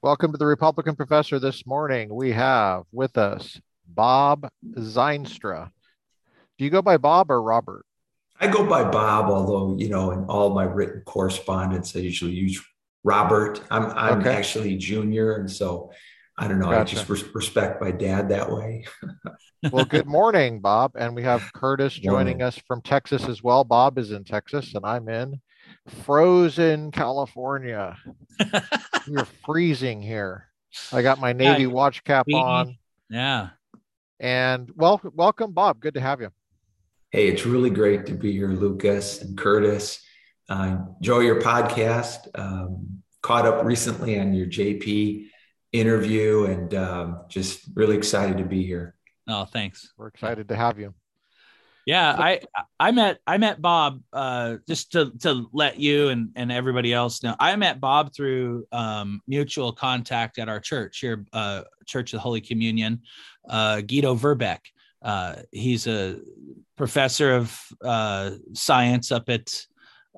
Welcome to the Republican Professor. This morning we have with us Bob Zeinstra. Do you go by Bob or Robert? I go by Bob, although you know, in all my written correspondence, I usually use Robert. I'm I'm okay. actually junior, and so I don't know. Gotcha. I just res- respect my dad that way. well, good morning, Bob, and we have Curtis joining us from Texas as well. Bob is in Texas, and I'm in frozen California. You're freezing here. I got my Navy yeah, watch cap on. Yeah. And welcome, welcome, Bob. Good to have you. Hey, it's really great to be here, Lucas and Curtis. Uh, enjoy your podcast. Um, caught up recently on your JP interview and um, just really excited to be here. Oh, thanks. We're excited to have you. Yeah, I I met I met Bob uh, just to to let you and and everybody else know. I met Bob through um, mutual contact at our church here, uh, Church of the Holy Communion. Uh, Guido Verbeck. Uh, he's a professor of uh, science up at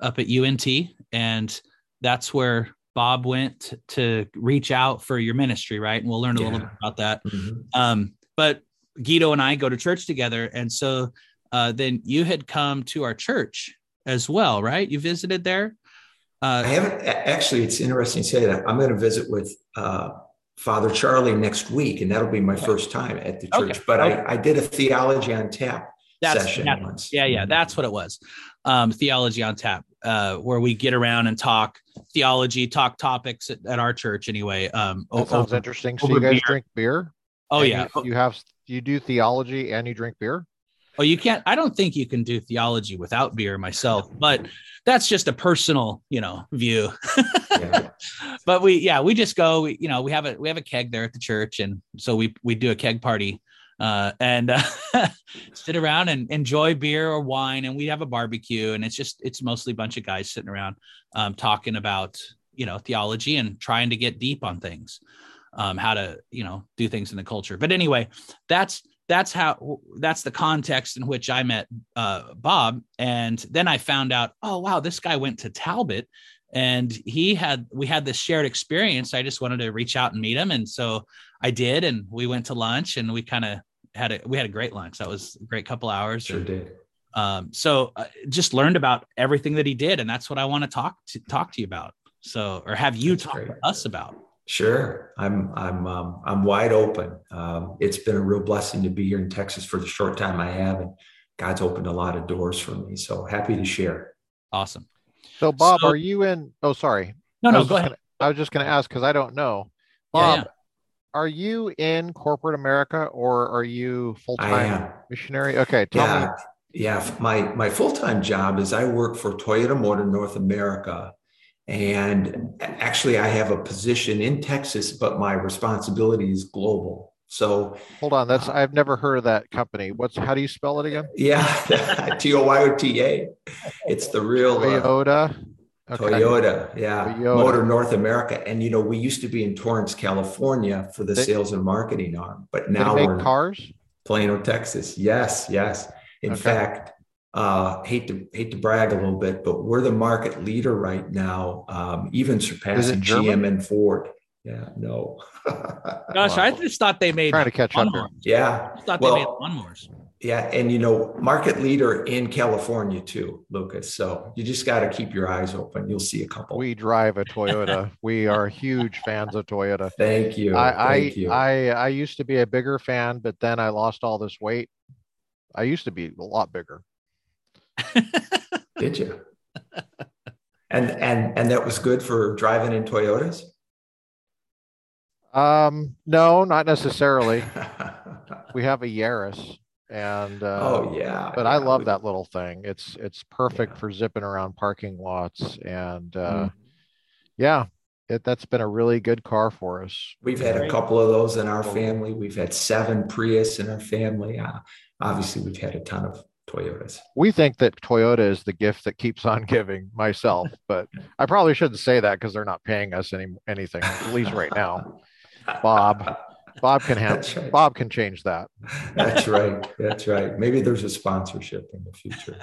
up at UNT, and that's where Bob went to reach out for your ministry, right? And we'll learn a yeah. little bit about that. Mm-hmm. Um, but Guido and I go to church together, and so uh, then you had come to our church as well, right? You visited there. Uh, I haven't actually. It's interesting to say that. I'm going to visit with uh, Father Charlie next week, and that'll be my okay. first time at the church. Okay. But okay. I, I did a theology on tap that's, session that, once. Yeah, yeah, that's what it was. Um, theology on tap, uh, where we get around and talk theology, talk topics at, at our church. Anyway, um, that sounds interesting. So you guys beer. drink beer? Oh yeah, you, you have you do theology and you drink beer? Oh, you can't. I don't think you can do theology without beer myself, but that's just a personal, you know, view. yeah. But we, yeah, we just go. We, you know, we have a we have a keg there at the church, and so we we do a keg party uh, and uh, sit around and enjoy beer or wine, and we have a barbecue, and it's just it's mostly a bunch of guys sitting around um, talking about you know theology and trying to get deep on things, um, how to you know do things in the culture. But anyway, that's that's how that's the context in which I met uh, Bob, and then I found out, oh wow, this guy went to Talbot, and he had we had this shared experience. I just wanted to reach out and meet him, and so I did, and we went to lunch, and we kind of had a we had a great lunch. That was a great couple hours. Sure and, did. Um, so uh, just learned about everything that he did, and that's what I want to talk to talk to you about. So, or have you talk to us about? Sure, I'm I'm um, I'm wide open. Um, it's been a real blessing to be here in Texas for the short time I have, and God's opened a lot of doors for me. So happy to share. Awesome. So, Bob, so, are you in? Oh, sorry. No, no, go ahead. Gonna, I was just going to ask because I don't know. Bob, yeah, yeah. are you in corporate America or are you full time missionary? Okay, tell yeah. me. Yeah, my my full time job is I work for Toyota Motor North America and actually, I have a position in Texas, but my responsibility is global. So hold on, that's uh, I've never heard of that company. What's how do you spell it again? Yeah, T O Y O T A. It's the real uh, Toyota. Uh, okay. Toyota, yeah, Toyota. Motor North America, and you know we used to be in Torrance, California, for the they, sales and marketing arm, but now we're cars. Plano, Texas. Yes, yes. In okay. fact, uh, hate to hate to brag a little bit, but we're the market leader right now, um, even surpassing GM and Ford. Yeah, no. Gosh, wow. I just thought they made trying to catch up. Here. Yeah, I thought well, they made lawnmowers. Yeah, and you know, market leader in California too, Lucas. So you just got to keep your eyes open. You'll see a couple. We drive a Toyota. we are huge fans of Toyota. Thank you. I Thank I, you. I I used to be a bigger fan, but then I lost all this weight. I used to be a lot bigger. Did you? And and and that was good for driving in Toyotas? Um, no, not necessarily. we have a Yaris and uh, oh yeah but yeah. i love that little thing it's it's perfect yeah. for zipping around parking lots and uh, mm. yeah it, that's been a really good car for us we've had a couple of those in our family we've had seven prius in our family uh, obviously we've had a ton of Toyotas. We think that Toyota is the gift that keeps on giving myself, but I probably shouldn't say that because they're not paying us any anything, at least right now. Bob. Bob can have right. Bob can change that. That's right. That's right. Maybe there's a sponsorship in the future.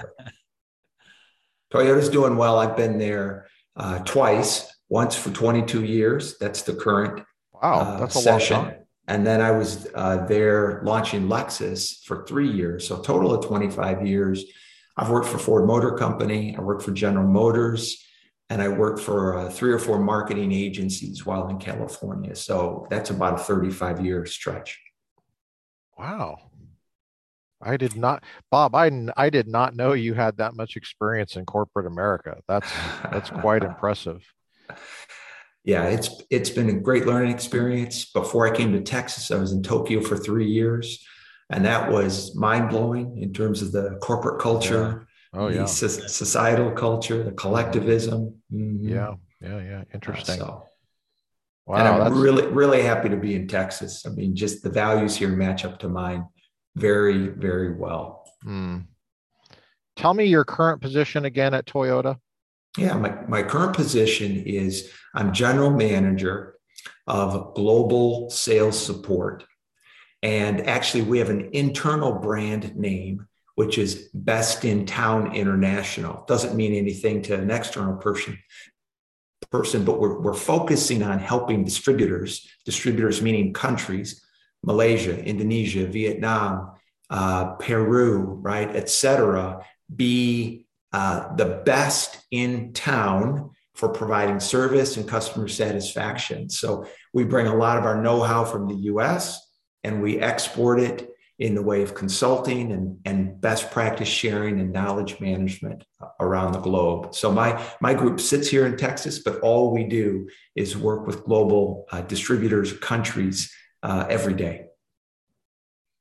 Toyota's doing well. I've been there uh, twice, once for 22 years. That's the current Wow, uh, that's a session. long time. And then I was uh, there launching Lexus for three years, so total of 25 years. I've worked for Ford Motor Company. I worked for General Motors and I worked for uh, three or four marketing agencies while in California. So that's about a 35 year stretch. Wow. I did not, Bob. I I did not know you had that much experience in corporate America. That's that's quite impressive. Yeah, it's it's been a great learning experience. Before I came to Texas, I was in Tokyo for three years, and that was mind blowing in terms of the corporate culture, Oh yeah, societal culture, the collectivism. Mm-hmm. Yeah, yeah, yeah. Interesting. So, wow, and I'm that's... really, really happy to be in Texas. I mean, just the values here match up to mine very, very well. Mm. Tell me your current position again at Toyota. Yeah, my, my current position is I'm general manager of global sales support. And actually, we have an internal brand name which is Best in Town International. Doesn't mean anything to an external person, person, but we're, we're focusing on helping distributors, distributors meaning countries, Malaysia, Indonesia, Vietnam, uh, Peru, right, et cetera, be uh, the best in town for providing service and customer satisfaction. So we bring a lot of our know-how from the US and we export it in the way of consulting and, and best practice sharing and knowledge management around the globe. So my my group sits here in Texas, but all we do is work with global uh, distributors, countries uh, every day.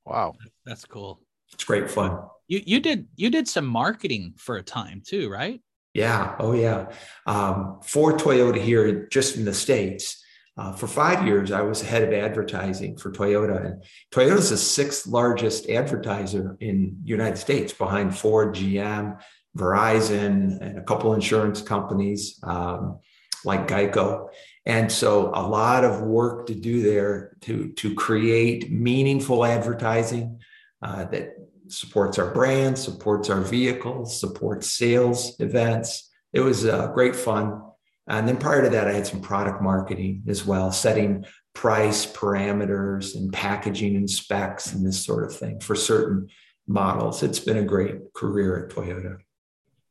Wow, that's cool. It's great fun. You you did you did some marketing for a time too, right? Yeah. Oh yeah. Um, for Toyota here, just in the states. Uh, for five years, I was head of advertising for Toyota, and Toyota is the sixth largest advertiser in United States, behind Ford, GM, Verizon, and a couple insurance companies um, like Geico. And so, a lot of work to do there to to create meaningful advertising uh, that supports our brand, supports our vehicles, supports sales events. It was uh, great fun. And then prior to that, I had some product marketing as well, setting price parameters and packaging and specs and this sort of thing for certain models. It's been a great career at Toyota.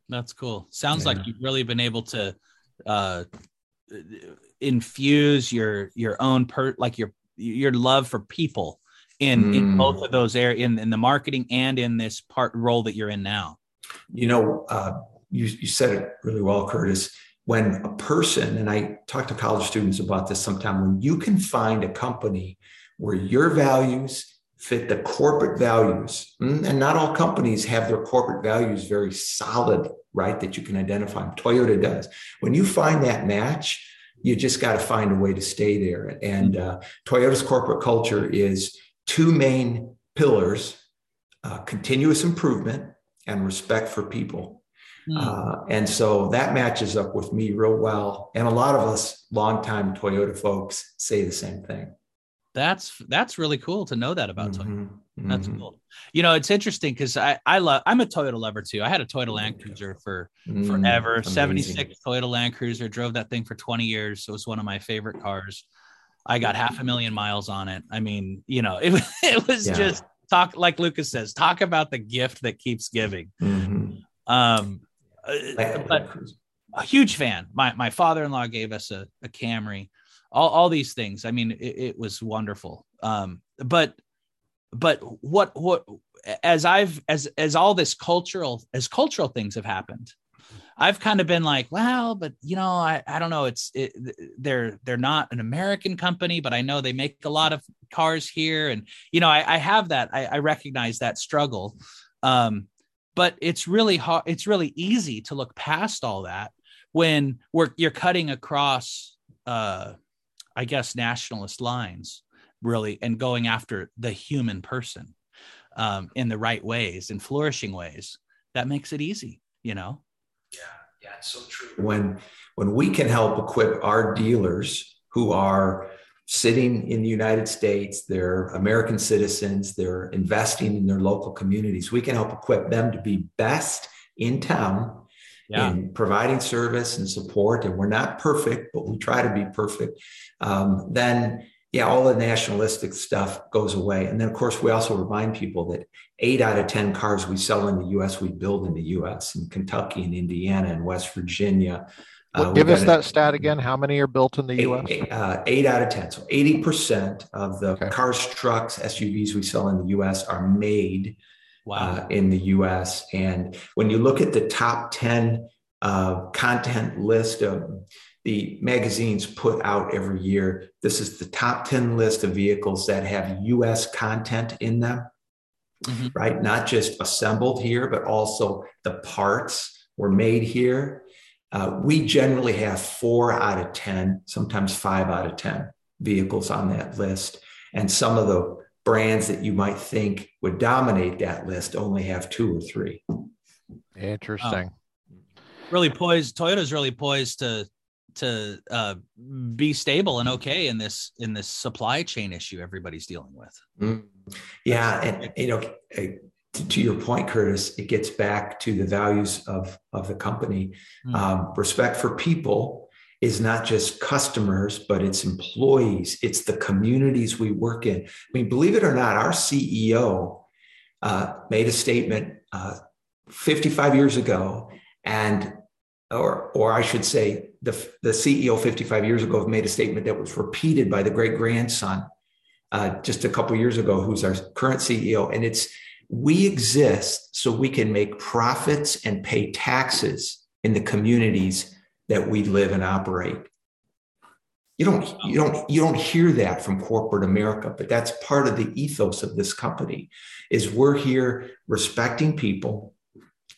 That's cool. Sounds yeah. like you've really been able to uh, infuse your your own per like your your love for people in mm. in both of those areas in, in the marketing and in this part role that you're in now. You know, uh, you you said it really well, Curtis when a person, and I talk to college students about this sometime, when you can find a company where your values fit the corporate values, mm, and not all companies have their corporate values very solid, right? That you can identify. Toyota does. When you find that match, you just got to find a way to stay there. And uh, Toyota's corporate culture is two main pillars uh, continuous improvement and respect for people. Mm. Uh, and so that matches up with me real well. And a lot of us longtime Toyota folks say the same thing. That's that's really cool to know that about mm-hmm. Toyota. That's mm-hmm. cool. You know, it's interesting because I I love I'm a Toyota lover too. I had a Toyota Land Cruiser for mm, forever. Amazing. 76 Toyota Land Cruiser. Drove that thing for 20 years. So it was one of my favorite cars. I got half a million miles on it. I mean, you know, it, it was yeah. just talk like Lucas says, talk about the gift that keeps giving. Mm-hmm. Um, uh, but a huge fan. My my father in law gave us a, a Camry, all all these things. I mean, it, it was wonderful. Um, but but what what as I've as as all this cultural as cultural things have happened, I've kind of been like, well, but you know, I, I don't know. It's it, they're they're not an American company, but I know they make a lot of cars here, and you know, I, I have that. I, I recognize that struggle. Um, but it's really hard it's really easy to look past all that when we're you're cutting across uh i guess nationalist lines really and going after the human person um in the right ways in flourishing ways that makes it easy you know yeah it's so true when when we can help equip our dealers who are sitting in the United States, they're American citizens, they're investing in their local communities. We can help equip them to be best in town yeah. in providing service and support. And we're not perfect, but we try to be perfect. Um, then yeah, all the nationalistic stuff goes away. And then, of course, we also remind people that eight out of 10 cars we sell in the US, we build in the US, in Kentucky and Indiana and West Virginia. Uh, give us that stat again. How many are built in the eight, US? Eight, uh, eight out of 10. So 80% of the okay. cars, trucks, SUVs we sell in the US are made wow. uh, in the US. And when you look at the top 10 uh, content list of the magazines put out every year. This is the top 10 list of vehicles that have US content in them, mm-hmm. right? Not just assembled here, but also the parts were made here. Uh, we generally have four out of 10, sometimes five out of 10 vehicles on that list. And some of the brands that you might think would dominate that list only have two or three. Interesting. Oh. Really poised. Toyota's really poised to to uh, be stable and okay in this in this supply chain issue everybody's dealing with. Mm. Yeah, and you know, to your point, Curtis, it gets back to the values of of the company. Mm. Um, respect for people is not just customers, but it's employees. It's the communities we work in. I mean, believe it or not, our CEO uh, made a statement uh, 55 years ago, and or or I should say, the, the CEO 55 years ago made a statement that was repeated by the great grandson uh, just a couple years ago, who's our current CEO, and it's we exist so we can make profits and pay taxes in the communities that we live and operate. You don't, you don't, you don't hear that from corporate America, but that's part of the ethos of this company. Is we're here respecting people,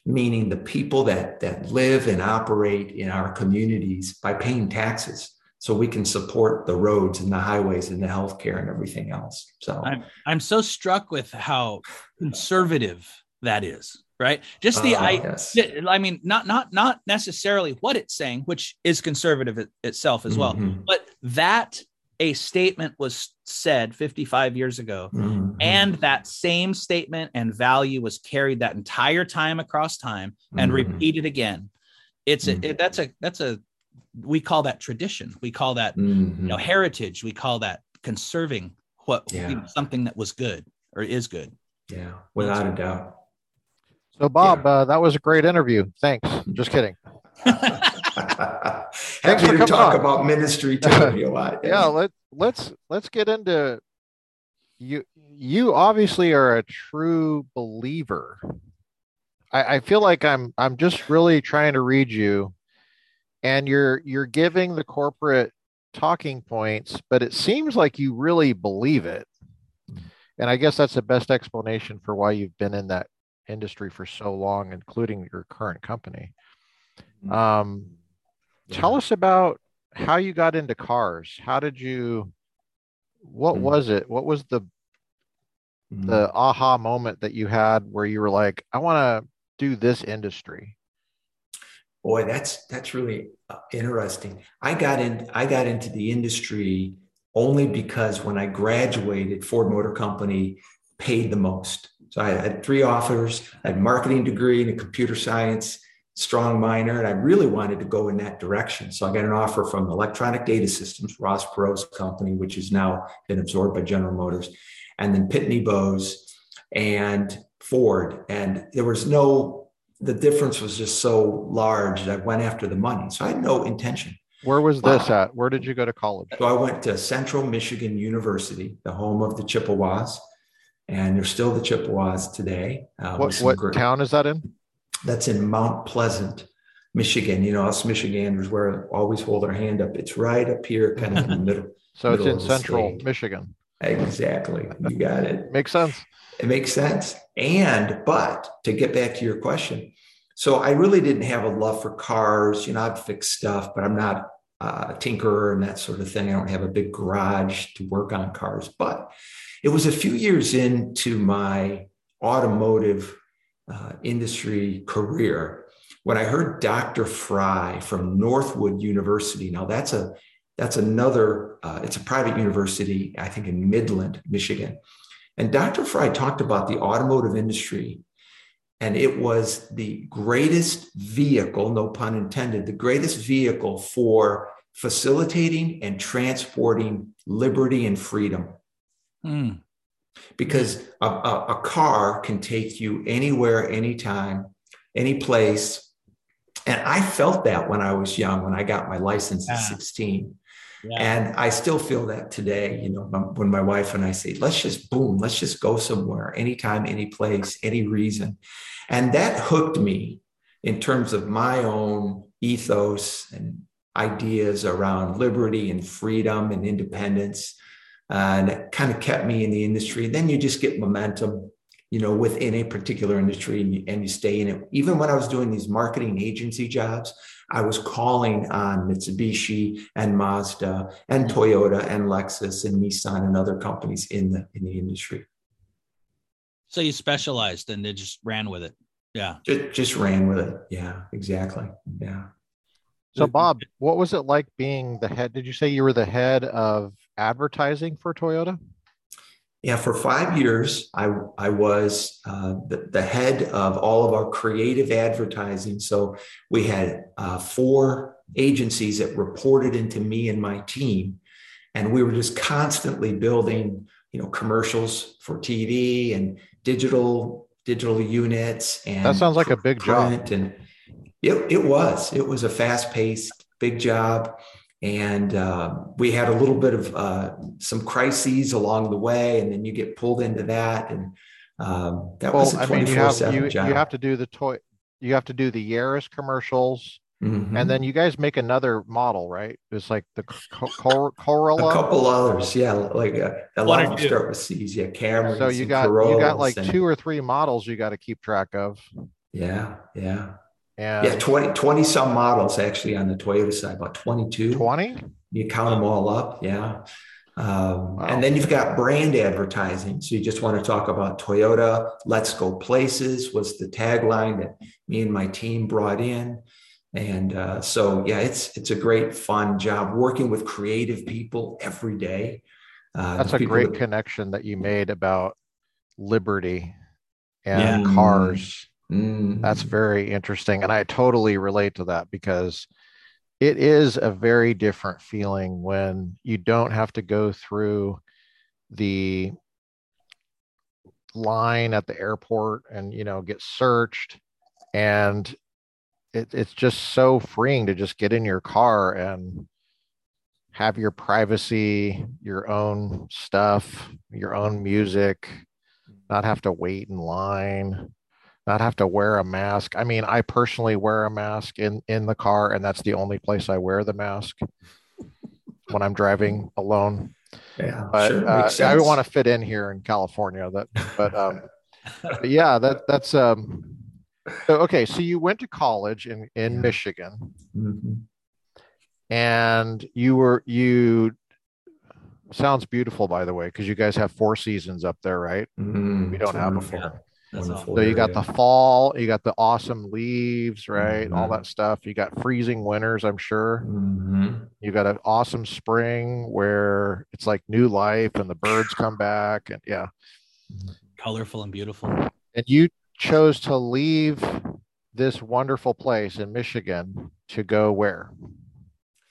meaning the people that that live and operate in our communities by paying taxes so we can support the roads and the highways and the healthcare and everything else so i'm, I'm so struck with how conservative that is right just the uh, I, yes. I mean not not not necessarily what it's saying which is conservative it, itself as well mm-hmm. but that a statement was said 55 years ago mm-hmm. and that same statement and value was carried that entire time across time and mm-hmm. repeated again it's mm-hmm. a, it, that's a that's a we call that tradition we call that you know mm-hmm. heritage we call that conserving what yeah. you know, something that was good or is good yeah without a doubt so bob yeah. uh, that was a great interview thanks just kidding Happy to talk on. about ministry if you want. yeah, let let's let's get into you. You obviously are a true believer. I, I feel like I'm I'm just really trying to read you, and you're you're giving the corporate talking points, but it seems like you really believe it. And I guess that's the best explanation for why you've been in that industry for so long, including your current company. Mm-hmm. Um, Tell us about how you got into cars. How did you? What mm. was it? What was the mm. the aha moment that you had where you were like, I want to do this industry? Boy, that's that's really uh, interesting. I got in. I got into the industry only because when I graduated, Ford Motor Company paid the most. So I had three offers, I had marketing degree and a computer science strong minor, and I really wanted to go in that direction. So I got an offer from Electronic Data Systems, Ross Perot's company, which has now been absorbed by General Motors, and then Pitney Bowes and Ford. And there was no, the difference was just so large that I went after the money. So I had no intention. Where was this at? Where did you go to college? So I went to Central Michigan University, the home of the Chippewas, and they're still the Chippewas today. Uh, what what town is that in? That's in Mount Pleasant, Michigan. You know, us Michiganders where always hold our hand up. It's right up here, kind of in the middle. so middle it's in central state. Michigan. Exactly. You got it. makes sense. It makes sense. And, but to get back to your question, so I really didn't have a love for cars. You know, I'd fix stuff, but I'm not uh, a tinkerer and that sort of thing. I don't have a big garage to work on cars. But it was a few years into my automotive uh, industry career when I heard Dr. Fry from Northwood University. Now that's a that's another uh, it's a private university I think in Midland, Michigan, and Dr. Fry talked about the automotive industry, and it was the greatest vehicle, no pun intended, the greatest vehicle for facilitating and transporting liberty and freedom. Mm. Because a, a, a car can take you anywhere, anytime, any place. And I felt that when I was young, when I got my license yeah. at 16. Yeah. And I still feel that today, you know, when my wife and I say, let's just boom, let's just go somewhere, anytime, any place, any reason. And that hooked me in terms of my own ethos and ideas around liberty and freedom and independence. And it kind of kept me in the industry. Then you just get momentum, you know, within a particular industry and you, and you stay in it. Even when I was doing these marketing agency jobs, I was calling on Mitsubishi and Mazda and Toyota and Lexus and Nissan and other companies in the in the industry. So you specialized and they just ran with it. Yeah. Just, just ran with it. Yeah, exactly. Yeah. So Bob, what was it like being the head? Did you say you were the head of advertising for Toyota? Yeah, for five years, I, I was uh, the, the, head of all of our creative advertising. So we had uh, four agencies that reported into me and my team. And we were just constantly building, you know, commercials for TV and digital digital units. And that sounds like a big job. And it, it was. It was a fast paced, big job and uh, we had a little bit of uh, some crises along the way and then you get pulled into that and um, that well, was a 24 I mean, you have, you, job. you have to do the toy you have to do the Yaris commercials mm-hmm. and then you guys make another model right? It's like the Cor- Corolla? A couple others yeah like uh, a lot of them start with C's yeah Camrys so you got Corollas you got like and, two or three models you got to keep track of. Yeah yeah and yeah, 20, 20 some models actually on the Toyota side, about 22. 20? You count them all up. Yeah. Um, wow. And then you've got brand advertising. So you just want to talk about Toyota, let's go places was the tagline that me and my team brought in. And uh, so, yeah, it's it's a great fun job working with creative people every day. Uh, That's a great that, connection that you made about liberty and yeah. cars Mm. That's very interesting. And I totally relate to that because it is a very different feeling when you don't have to go through the line at the airport and you know get searched and it, it's just so freeing to just get in your car and have your privacy your own stuff your own music not have to wait in line not have to wear a mask. I mean, I personally wear a mask in in the car, and that's the only place I wear the mask when I'm driving alone. Yeah, but sure, uh, I want to fit in here in California. That, but, um, but yeah, that that's um. So, okay, so you went to college in in yeah. Michigan, mm-hmm. and you were you sounds beautiful by the way because you guys have four seasons up there right mm-hmm. we don't have them here so you got the fall, you got the awesome leaves, right? Mm-hmm. All that stuff. You got freezing winters, I'm sure. Mm-hmm. You got an awesome spring where it's like new life and the birds come back and yeah. Colorful and beautiful. And you chose to leave this wonderful place in Michigan to go where?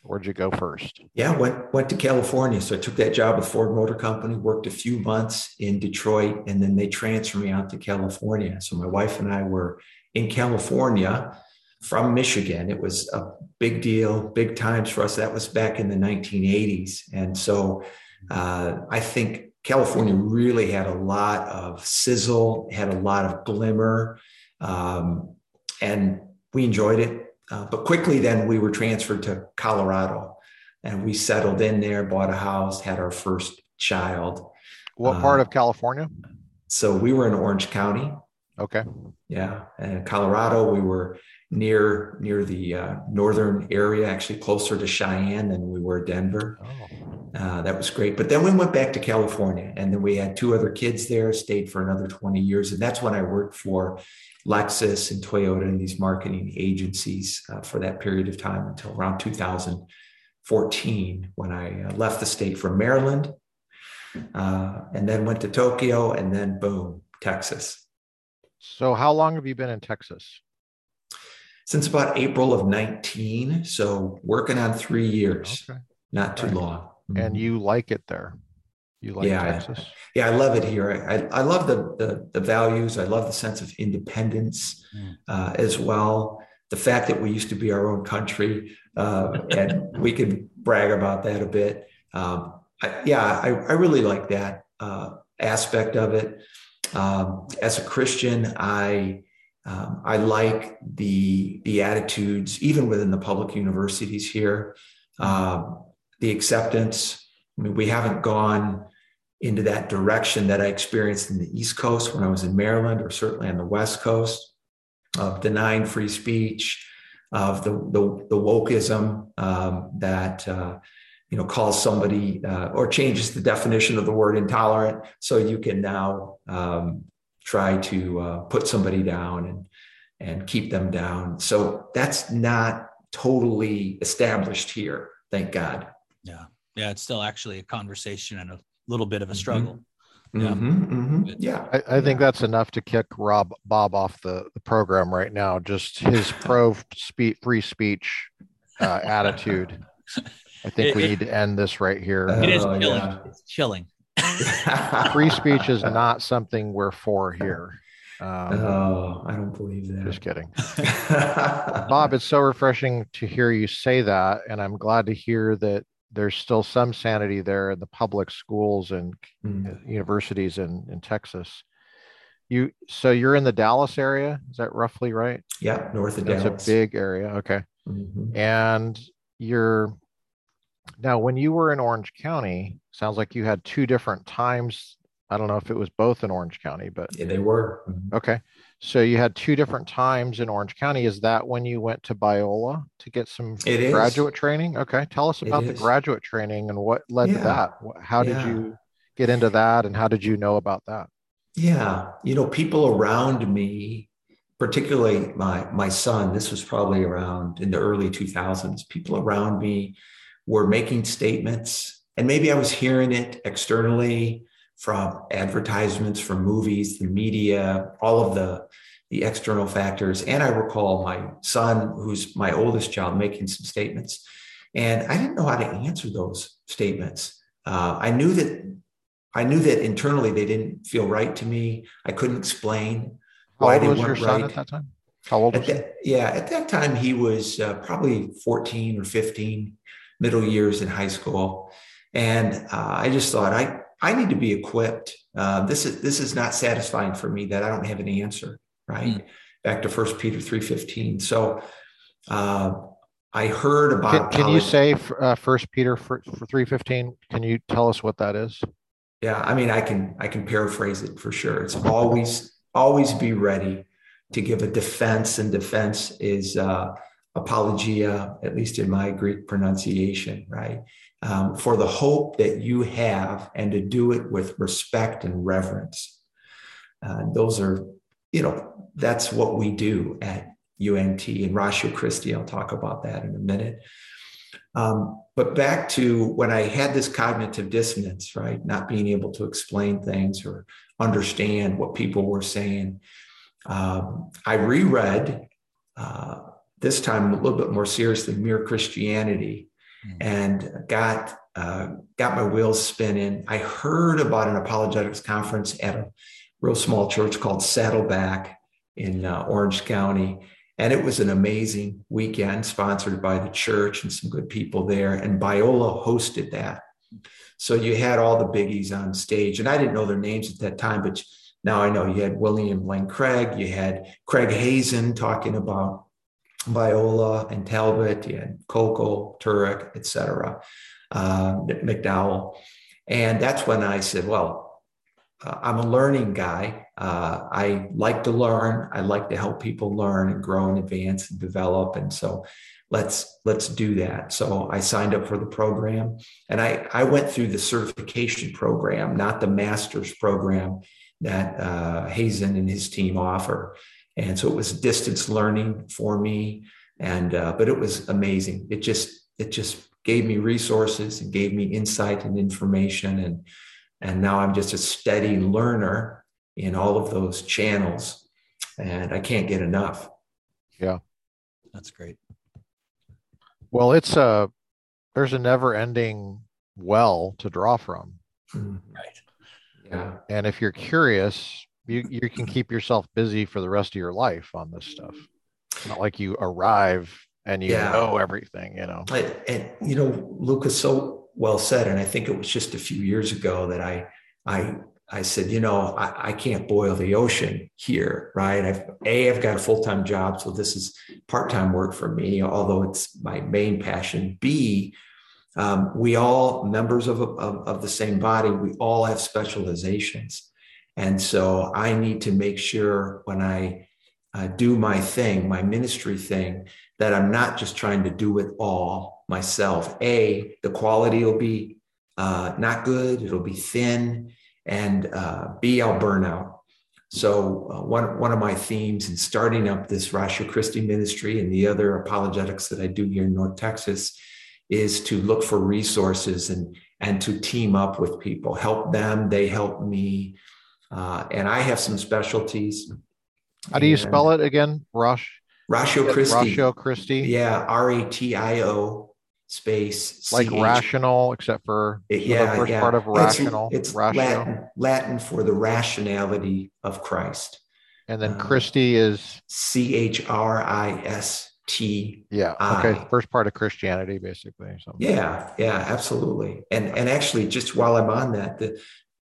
Where'd you go first? Yeah, went went to California. So I took that job with Ford Motor Company, worked a few months in Detroit, and then they transferred me out to California. So my wife and I were in California from Michigan. It was a big deal, big times for us. That was back in the 1980s, and so uh, I think California really had a lot of sizzle, had a lot of glimmer, um, and we enjoyed it uh, but quickly then we were transferred to Colorado and we settled in there, bought a house, had our first child. What part uh, of California? So we were in Orange County. Okay. Yeah. And Colorado, we were near near the uh, northern area, actually closer to Cheyenne than we were Denver. Oh. Uh, that was great. But then we went back to California, and then we had two other kids there. Stayed for another twenty years, and that's when I worked for Lexus and Toyota and these marketing agencies uh, for that period of time until around 2014 when I uh, left the state for Maryland uh, and then went to Tokyo and then boom, Texas. So, how long have you been in Texas? since about April of 19. So working on three years, okay. not too right. long. And mm-hmm. you like it there? You like yeah, Texas? Yeah, I love it here. I, I love the, the, the values. I love the sense of independence mm. uh, as well. The fact that we used to be our own country, uh, and we can brag about that a bit. Um, I, yeah, I, I really like that uh, aspect of it. Um, as a Christian, I um, I like the the attitudes, even within the public universities here, um, the acceptance. I mean, we haven't gone into that direction that I experienced in the East Coast when I was in Maryland, or certainly on the West Coast, of denying free speech, of the the, the wokeism um, that uh, you know calls somebody uh, or changes the definition of the word intolerant, so you can now um, try to uh, put somebody down and and keep them down. So that's not totally established here, thank God. Yeah, yeah, it's still actually a conversation and a little bit of a mm-hmm. struggle. Mm-hmm. Yeah, mm-hmm. yeah. I, I, think that's enough to kick Rob Bob off the, the program right now. Just his pro speech, free speech uh, attitude. I think it, we it, need to end this right here. It is oh, chilling. Yeah. It's chilling. Free speech is not something we're for here. Um, oh, I don't believe that. Just kidding. Bob, it's so refreshing to hear you say that. And I'm glad to hear that there's still some sanity there in the public schools and mm. universities in, in Texas. You so you're in the Dallas area, is that roughly right? Yeah, north of That's Dallas. It's a big area. Okay. Mm-hmm. And you're now, when you were in Orange County, sounds like you had two different times. I don't know if it was both in Orange County, but yeah, they were. Mm-hmm. Okay. So you had two different times in Orange County. Is that when you went to Biola to get some it graduate is. training? Okay. Tell us about the graduate training and what led yeah. to that. How did yeah. you get into that and how did you know about that? Yeah. You know, people around me, particularly my my son, this was probably around in the early 2000s, people around me were making statements, and maybe I was hearing it externally from advertisements, from movies, the media, all of the the external factors. And I recall my son, who's my oldest child, making some statements, and I didn't know how to answer those statements. Uh, I knew that I knew that internally they didn't feel right to me. I couldn't explain why they weren't right at that time. How old was that, he? Yeah, at that time he was uh, probably 14 or 15 middle years in high school. And uh, I just thought I, I need to be equipped. Uh, this is this is not satisfying for me that I don't have an answer. Right mm. back to First Peter three fifteen. So uh, I heard about. Can, can you say uh, First Peter for, for three fifteen? Can you tell us what that is? Yeah, I mean, I can I can paraphrase it for sure. It's always always be ready to give a defense, and defense is uh, apologia, at least in my Greek pronunciation, right? Um, for the hope that you have and to do it with respect and reverence. Uh, those are, you know, that's what we do at UNT and Ratio Christi. I'll talk about that in a minute. Um, but back to when I had this cognitive dissonance, right? Not being able to explain things or understand what people were saying. Um, I reread uh, this time a little bit more seriously mere christianity. Mm-hmm. and got uh, got my wheels spinning. I heard about an apologetics conference at a real small church called saddleback in uh, orange county. And it was an amazing weekend sponsored by the church and some good people there. And biola hosted that. So you had all the biggies on stage. And i didn't know their names at that time but now i know. You had william lane craig. You had craig hazen talking about Biola and Talbot and Coco, Turek, etc., uh, McDowell. And that's when I said, well, uh, I'm a learning guy. Uh, I like to learn. I like to help people learn and grow and advance and develop. And so let's let's do that. So I signed up for the program and I, I went through the certification program, not the master's program that uh, Hazen and his team offer. And so it was distance learning for me. And, uh, but it was amazing. It just, it just gave me resources and gave me insight and information. And, and now I'm just a steady learner in all of those channels and I can't get enough. Yeah. That's great. Well, it's a there's a never ending well to draw from. Mm-hmm. Right. Yeah. And if you're curious, you, you can keep yourself busy for the rest of your life on this stuff. Not like you arrive and you yeah. know everything, you know. And, and you know, Lucas so well said, and I think it was just a few years ago that I I I said, you know, I, I can't boil the ocean here, right? I've a I've got a full time job, so this is part time work for me, although it's my main passion. B, um, we all members of, of, of the same body, we all have specializations, and so I need to make sure when I uh, do my thing, my ministry thing, that I'm not just trying to do it all myself. A, the quality will be uh, not good; it'll be thin and uh, B, I'll burn out. So uh, one, one of my themes in starting up this Ratio Christi ministry and the other apologetics that I do here in North Texas is to look for resources and, and to team up with people, help them, they help me. Uh, and I have some specialties. How do you spell it again? Rush? Ratio Christi. Ratio Christi. Yeah, R A T I O space like C-H- rational except for yeah, the first yeah. part of rational it's, it's Latin, Latin for the rationality of Christ and then uh, Christi is C H R I S T yeah okay first part of Christianity basically so yeah yeah absolutely and and actually just while I'm on that the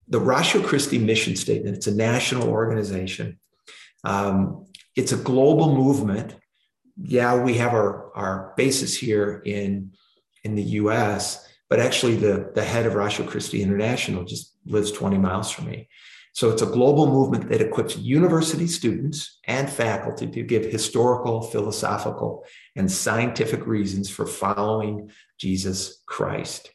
the Ratio Christi mission statement it's a national organization um, it's a global movement yeah, we have our, our basis here in in the US, but actually the, the head of Ratio Christi International just lives 20 miles from me. So it's a global movement that equips university students and faculty to give historical, philosophical, and scientific reasons for following Jesus Christ.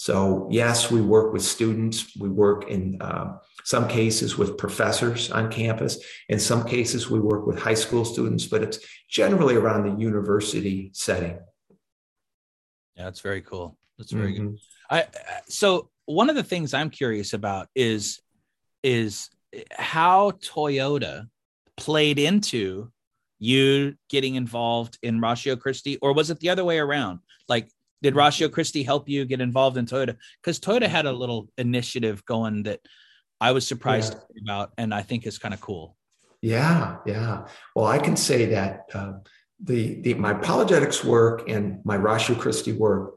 So, yes, we work with students. We work in uh, some cases with professors on campus. In some cases, we work with high school students, but it's generally around the university setting. Yeah, that's very cool. That's very mm-hmm. good. I so one of the things I'm curious about is is how Toyota played into you getting involved in Ratio Christi, or was it the other way around? Like, did Ratio Christi help you get involved in Toyota? Because Toyota had a little initiative going that I was surprised yeah. about, and I think is kind of cool. Yeah, yeah. Well, I can say that uh, the, the my apologetics work and my Ratio Christi work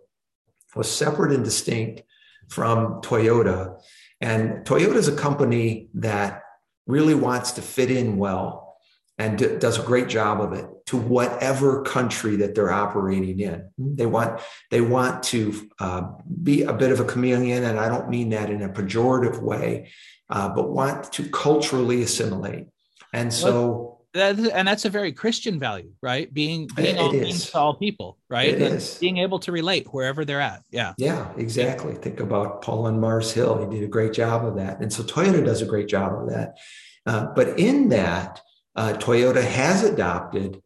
was separate and distinct from Toyota. And Toyota is a company that really wants to fit in well and d- does a great job of it to whatever country that they're operating in. They want they want to uh, be a bit of a chameleon, and I don't mean that in a pejorative way, uh, but want to culturally assimilate. And so that, and that's a very Christian value, right? Being being all things to all people, right? Being able to relate wherever they're at. Yeah. Yeah, exactly. Think about Paul and Mars Hill. He did a great job of that. And so Toyota does a great job of that. Uh, but in that, uh, Toyota has adopted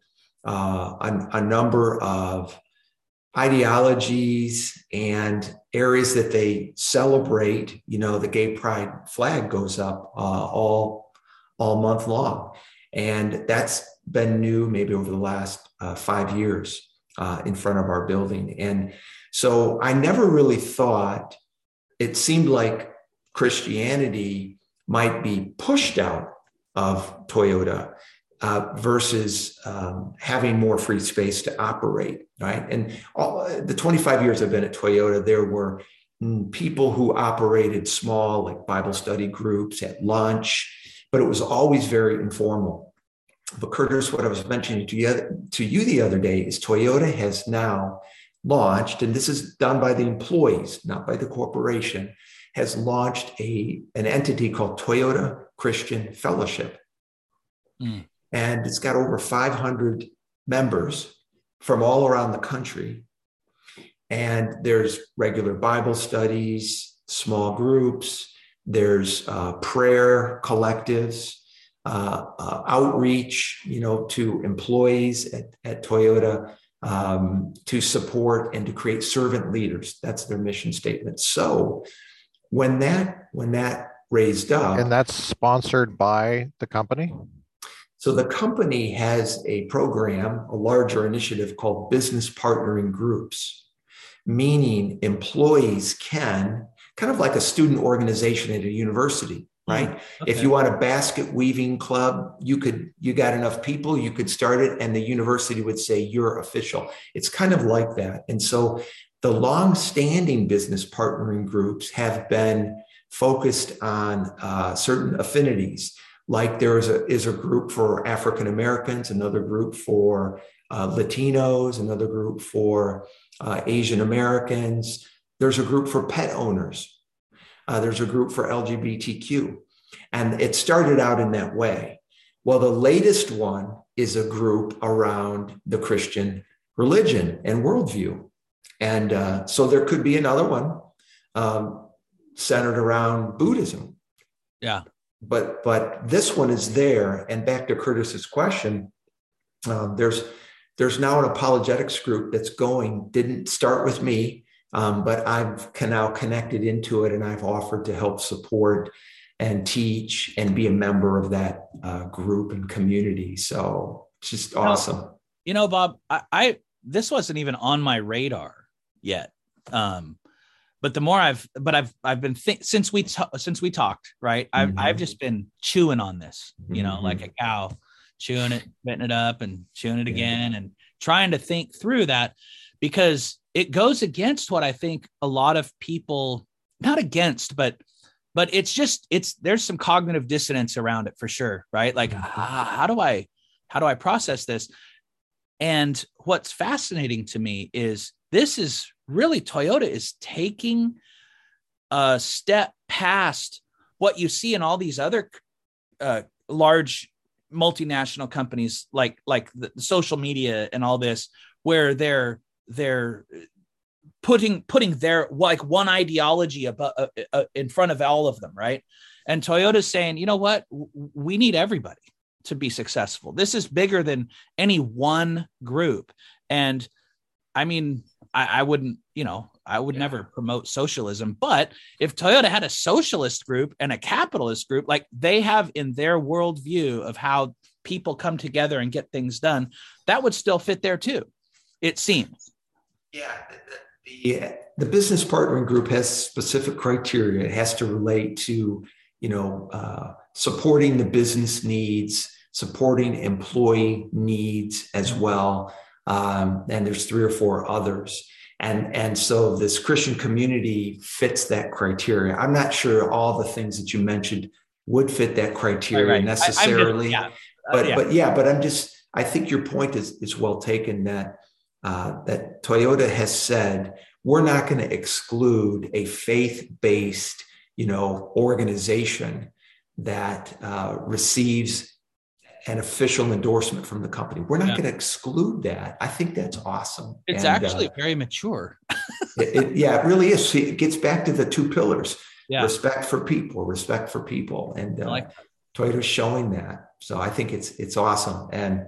uh, a, a, number of ideologies and areas that they celebrate. You know, the gay pride flag goes up uh, all all month long. And that's been new maybe over the last uh, five years uh, in front of our building. And so I never really thought it seemed like Christianity might be pushed out of Toyota uh, versus um, having more free space to operate, right? And all, the 25 years I've been at Toyota, there were mm, people who operated small, like Bible study groups at lunch, but it was always very informal. But Curtis, what I was mentioning to you, to you the other day is Toyota has now launched, and this is done by the employees, not by the corporation, has launched a, an entity called Toyota Christian Fellowship. Mm. And it's got over 500 members from all around the country. And there's regular Bible studies, small groups, there's uh, prayer collectives, uh, uh, outreach, you know, to employees at, at Toyota um, to support and to create servant leaders. That's their mission statement. So when that when that raised up, and that's sponsored by the company. So the company has a program, a larger initiative called business partnering groups, meaning employees can, kind of like a student organization at a university, hmm, right? Okay. If you want a basket weaving club, you could, you got enough people, you could start it, and the university would say you're official. It's kind of like that. And so the long-standing business partnering groups have been focused on uh, certain affinities like there is a, is a group for African Americans, another group for uh, Latinos, another group for uh, Asian Americans. There's a group for pet owners. Uh, there's a group for LGBTQ. And it started out in that way. Well, the latest one is a group around the Christian religion and worldview. And uh, so there could be another one um, centered around Buddhism. Yeah but but this one is there. And back to Curtis's question, um, there's there's now an apologetics group that's going. Didn't start with me, um, but I've can now connected into it, and I've offered to help support and teach and be a member of that uh, group and community. So just awesome. You know, Bob, I, I this wasn't even on my radar yet. Um, but the more I've, but I've, I've been think since we t- since we talked, right? I've, mm-hmm. I've just been chewing on this, you know, mm-hmm. like a cow, chewing it, spitting it up, and chewing it yeah. again, and trying to think through that because it goes against what I think a lot of people, not against, but but it's just it's there's some cognitive dissonance around it for sure, right? Like, mm-hmm. how, how do I how do I process this? And what's fascinating to me is this is really Toyota is taking a step past what you see in all these other uh, large multinational companies like like the social media and all this where they're they're putting putting their like one ideology above, uh, uh, in front of all of them right? And toyota's saying you know what? We need everybody to be successful. This is bigger than any one group. And i mean I, I wouldn't, you know, I would yeah. never promote socialism. But if Toyota had a socialist group and a capitalist group, like they have in their worldview of how people come together and get things done, that would still fit there too. It seems. Yeah. The, the business partnering group has specific criteria. It has to relate to, you know, uh, supporting the business needs, supporting employee needs as well um, and there's three or four others. And, and so this Christian community fits that criteria. I'm not sure all the things that you mentioned would fit that criteria right, right. necessarily. I, just, yeah. Uh, but yeah. but yeah, but I'm just I think your point is is well taken that uh, that Toyota has said we're not going to exclude a faith-based you know organization that uh, receives an official endorsement from the company. We're not yeah. going to exclude that. I think that's awesome. It's and, actually uh, very mature. it, it, yeah, it really is. See, it gets back to the two pillars: yeah. respect for people, respect for people, and uh, like Toyota's showing that. So I think it's it's awesome, and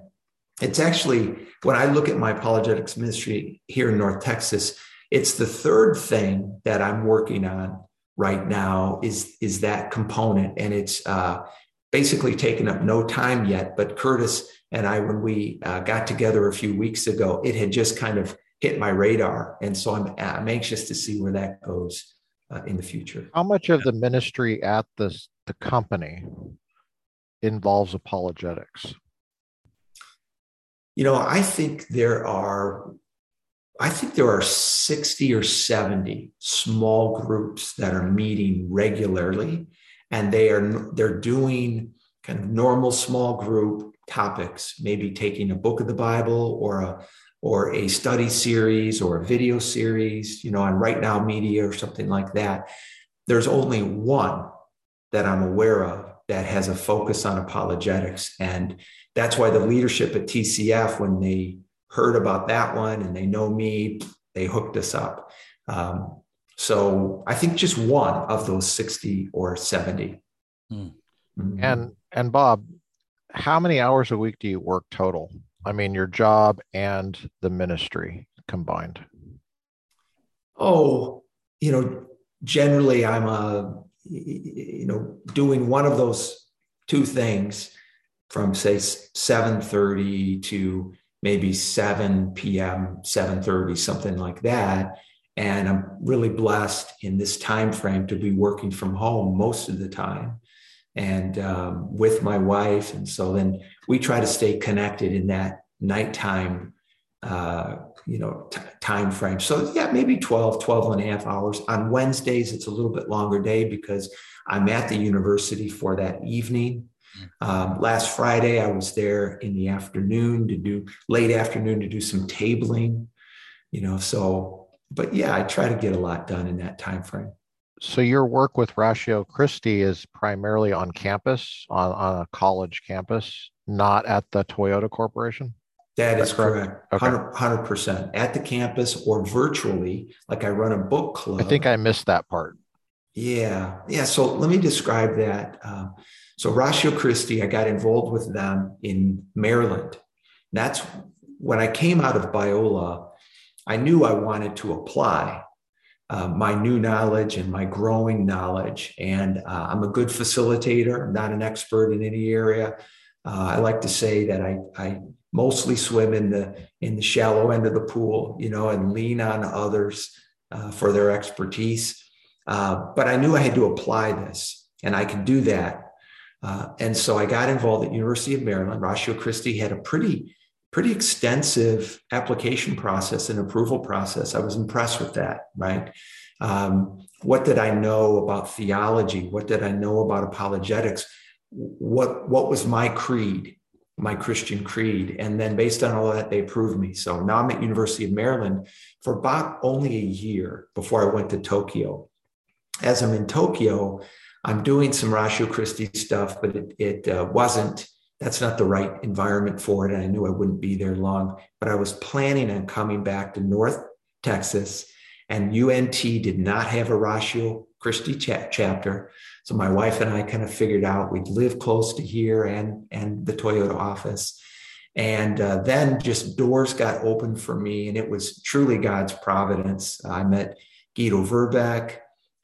it's actually when I look at my apologetics ministry here in North Texas, it's the third thing that I'm working on right now is is that component, and it's uh, basically taken up no time yet. But Curtis and I, when we uh, got together a few weeks ago, it had just kind of hit my radar. And so I'm, I'm anxious to see where that goes uh, in the future. How much of the ministry at this, the company involves apologetics? You know, I think there are I think there are 60 or 70 small groups that are meeting regularly and they are they're doing kind of normal small group topics maybe taking a book of the bible or a or a study series or a video series you know on RightNow Media or something like that. There's only one that i'm aware of that has a focus on apologetics. And that's why the leadership at tcf when they heard about that one and they know me they hooked us up. Um, so I think just one of those 60 or 70. Hmm. Mm-hmm. And and Bob, how many hours a week do you work total? I mean, your job and the ministry combined. Oh, you know, generally I'm a you know doing one of those two things from say 7:30 to maybe 7 p.m., 7:30, something like that. And I'm really blessed in this time frame to be working from home most of the time and um, with my wife. And so then we try to stay connected in that nighttime uh, you know t- time frame so yeah maybe 12 12 and a half hours. On wednesdays it's a little bit longer day because i'm at the university for that evening. Um, last friday i was there in the afternoon to do late afternoon to do some tabling you know so but yeah i try to get a lot done in that time frame so your work with ratio christi is primarily on campus on, on a college campus not at the toyota corporation that is correct. correct. Okay. 100 percent at the campus or virtually. Like I run a book club. I think I missed that part. Yeah, yeah. So let me describe that. Uh, so Ratio Christi, I got involved with them in Maryland. That's when I came out of Biola. I knew I wanted to apply uh, my new knowledge and my growing knowledge. And uh, I'm a good facilitator. I'm not an expert in any area. Uh, I like to say that I, I mostly swim in the in the shallow end of the pool, you know, and lean on others uh, for their expertise. Uh, but I knew I had to apply this, and I could do that. Uh, and so I got involved at University of Maryland. Ratio Christi had a pretty pretty extensive application process and approval process. I was impressed with that. Right. Um, what did I know about theology? What did I know about apologetics? What what was my creed? my Christian creed. And then based on all that, they approved me. So now I'm at University of Maryland for about only a year before I went to Tokyo. As I'm in Tokyo, I'm doing some Ratio Christi stuff, but it, it uh, wasn't, that's not the right environment for it. And I knew I wouldn't be there long, but I was planning on coming back to North Texas and UNT did not have a Ratio Christi cha- chapter. So my wife and I kind of figured out we'd live close to here and and the Toyota office. And uh, then just doors got open for me, and it was truly God's providence. I met Guido Verbeck,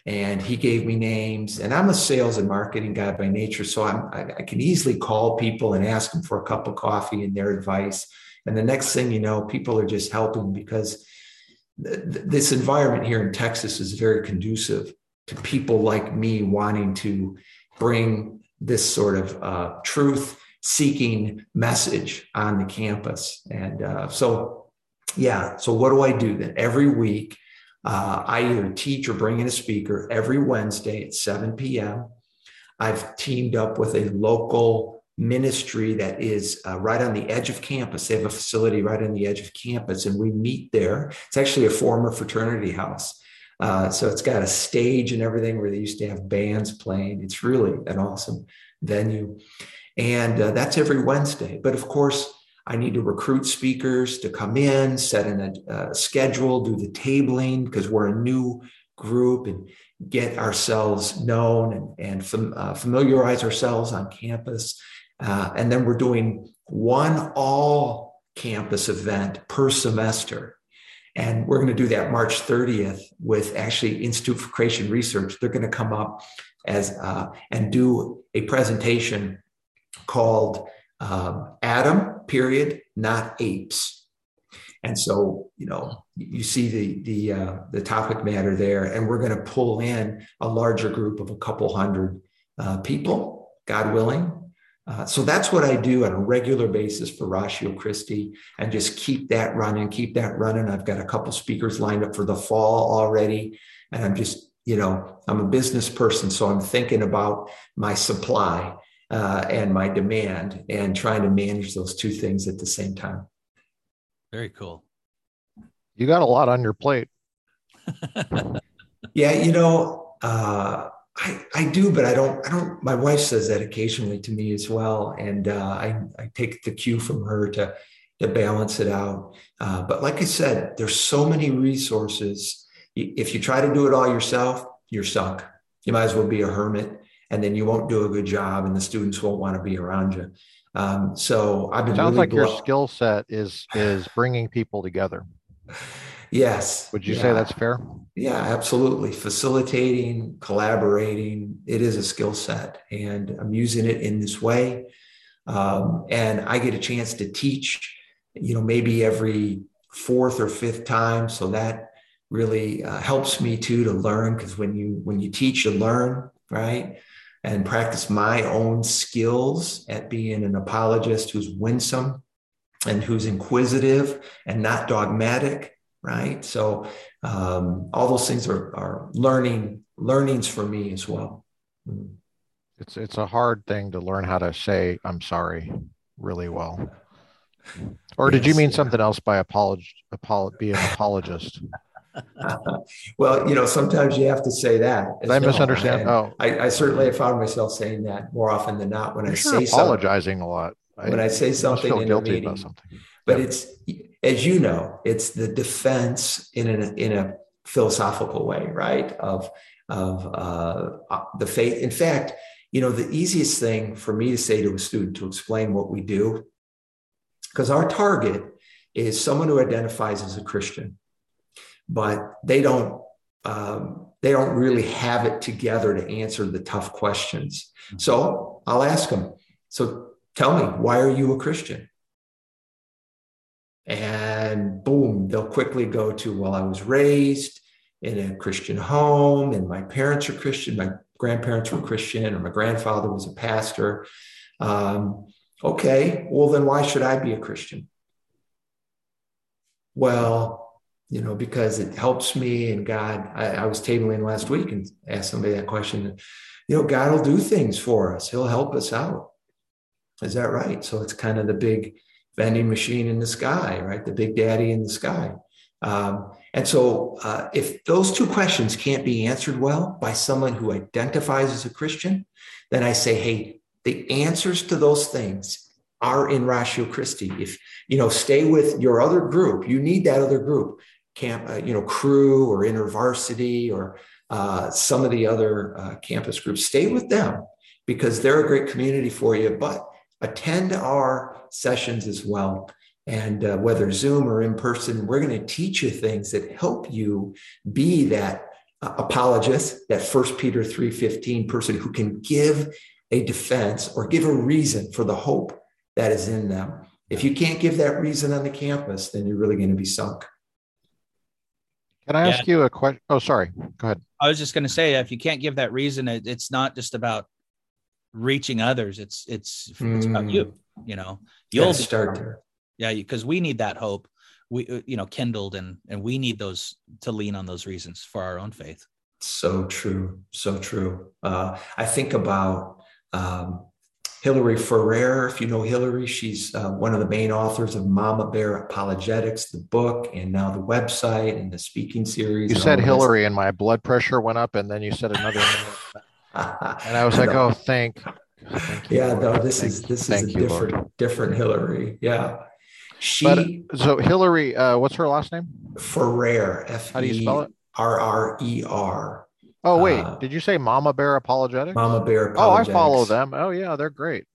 and he gave me names. And I'm a sales and marketing guy by nature, so I'm, I, can easily call people and ask them for a cup of coffee and their advice. And the next thing you know, people are just helping because th- this environment here in Texas is very conducive to people like me wanting to bring this sort of uh, truth seeking message on the campus. And uh, so, yeah, so what do I do then? Every week, uh, I either teach or bring in a speaker every Wednesday at 7 p.m. I've teamed up with a local ministry that is uh, right on the edge of campus. They have a facility right on the edge of campus, and we meet there. It's actually a former fraternity house. Uh, so it's got a stage and everything where they used to have bands playing. It's really an awesome venue. And uh, that's every Wednesday. But of course, I need to recruit speakers to come in, set in a uh, schedule, do the tabling because we're a new group and get ourselves known and, and fam- uh, familiarize ourselves on campus. Uh, and then we're doing one all campus event per semester. And we're going to do that March 30th with actually Institute for Creation Research. They're going to come up as uh, and do a presentation called um, Adam, period, not apes. And so, you know, you see the the uh, the topic matter there, and we're going to pull in a larger group of a couple hundred uh, people, God willing, uh, so that's what I do on a regular basis for Ratio Christi and just keep that running, keep that running. I've got a couple speakers lined up for the fall already. And I'm just, you know, I'm a business person. So I'm thinking about my supply uh, and my demand and trying to manage those two things at the same time. Very cool. You got a lot on your plate. yeah, you know, uh, I, I do, but I don't, I don't, my wife says that occasionally to me as well. And uh, I, I take the cue from her to, to balance it out. Uh, but like I said, there's so many resources. If you try to do it all yourself, you're sunk. You might as well be a hermit and then you won't do a good job and the students won't want to be around you. Um, so I've been sounds really like your skill set is, is bringing people together. Yes. Would you yeah. say that's fair? Yeah, absolutely. Facilitating, collaborating, it is a skill set. And I'm using it in this way. Um, and I get a chance to teach, you know, maybe every fourth or fifth time. So that really uh, helps me too to learn because when you when you teach, you learn, right? And practice my own skills at being an apologist who's winsome and who's inquisitive and not dogmatic, right? So um, all those things are, are learning learnings for me as well. Mm. It's it's a hard thing to learn how to say I'm sorry really well. Or did you mean yeah. something else by apolog, apolog be an apologist? well, you know, sometimes you have to say that. I misunderstand? oh, I, I, certainly have found myself saying that more often than not when You're I say apologizing a lot. When I, I say something in a meeting, something. but yep. it's as you know, it's the defense in a in a philosophical way, right? Of of uh, uh, the faith. In fact, you know, the easiest thing for me to say to a student to explain what we do, because our target is someone who identifies as a Christian, but they don't um, they don't really have it together to answer the tough questions. So I'll ask them. So tell me, why are you a Christian? And boom, they'll quickly go to, well, I was raised in a Christian home, and my parents are Christian, my grandparents were Christian, or my grandfather was a pastor. Um, okay, well, then why should I be a Christian? Well, you know, because it helps me and God. I, I was tabling last week and asked somebody that question. You know, God will do things for us, He'll help us out. Is that right? So it's kind of the big vending machine in the sky, right? The big daddy in the sky. Um, and so, uh, if those two questions can't be answered well by someone who identifies as a Christian, then I say, hey, the answers to those things are in Ratio Christi. If you know, stay with your other group. You need that other group, camp, uh, you know, Cru or InterVarsity or uh, some of the other uh, campus groups. Stay with them because they're a great community for you. But attend our sessions as well and uh, whether Zoom or in person, we're going to teach you things that help you be that uh, apologist, that First Peter 3:15 person who can give a defense or give a reason for the hope that is in them. If you can't give that reason on the campus, then you're really going to be sunk. Can I ask you a question? Oh, sorry. Go ahead. I was just going to say, if you can't give that reason, it, it's not just about reaching others. It's it's it's about you. Mm. You know, you'll start there yeah because we need that hope we uh, you know kindled and and we need those to lean on those reasons for our own faith so true so true uh, i think about um, Hillary Ferrer, if you know Hillary, she's uh, one of the main authors of Mama Bear Apologetics, the book, and now the website and the speaking series. You said Hillary, and my blood pressure went up, and then you said another and I was like, "Oh, thank." thank yeah, no, this thank, is this is a different Lord. different Hillary. Yeah, she but, so Hillary, uh, what's her last name? Ferrer. F How do you spell it? R R E R. Oh wait, uh, did you say Mama Bear Apologetics? Mama Bear. Oh, I follow them. Oh yeah, they're great.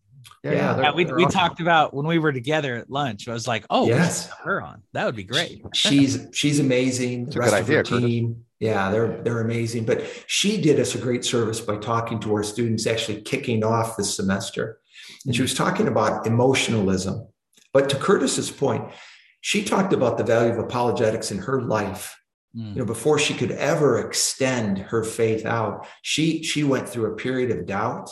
Yeah, yeah, yeah we, we awesome. talked about when we were together at lunch. I was like, oh, yes, her on. That would be great. she's she's amazing. The rest of idea, her team, Curtis. yeah, they're they're amazing. But she did us a great service by talking to our students, actually kicking off the semester, and she was talking about emotionalism but to Curtis's point, she talked about the value of apologetics in her life. Mm. You know, before she could ever extend her faith out, she she went through a period of doubt,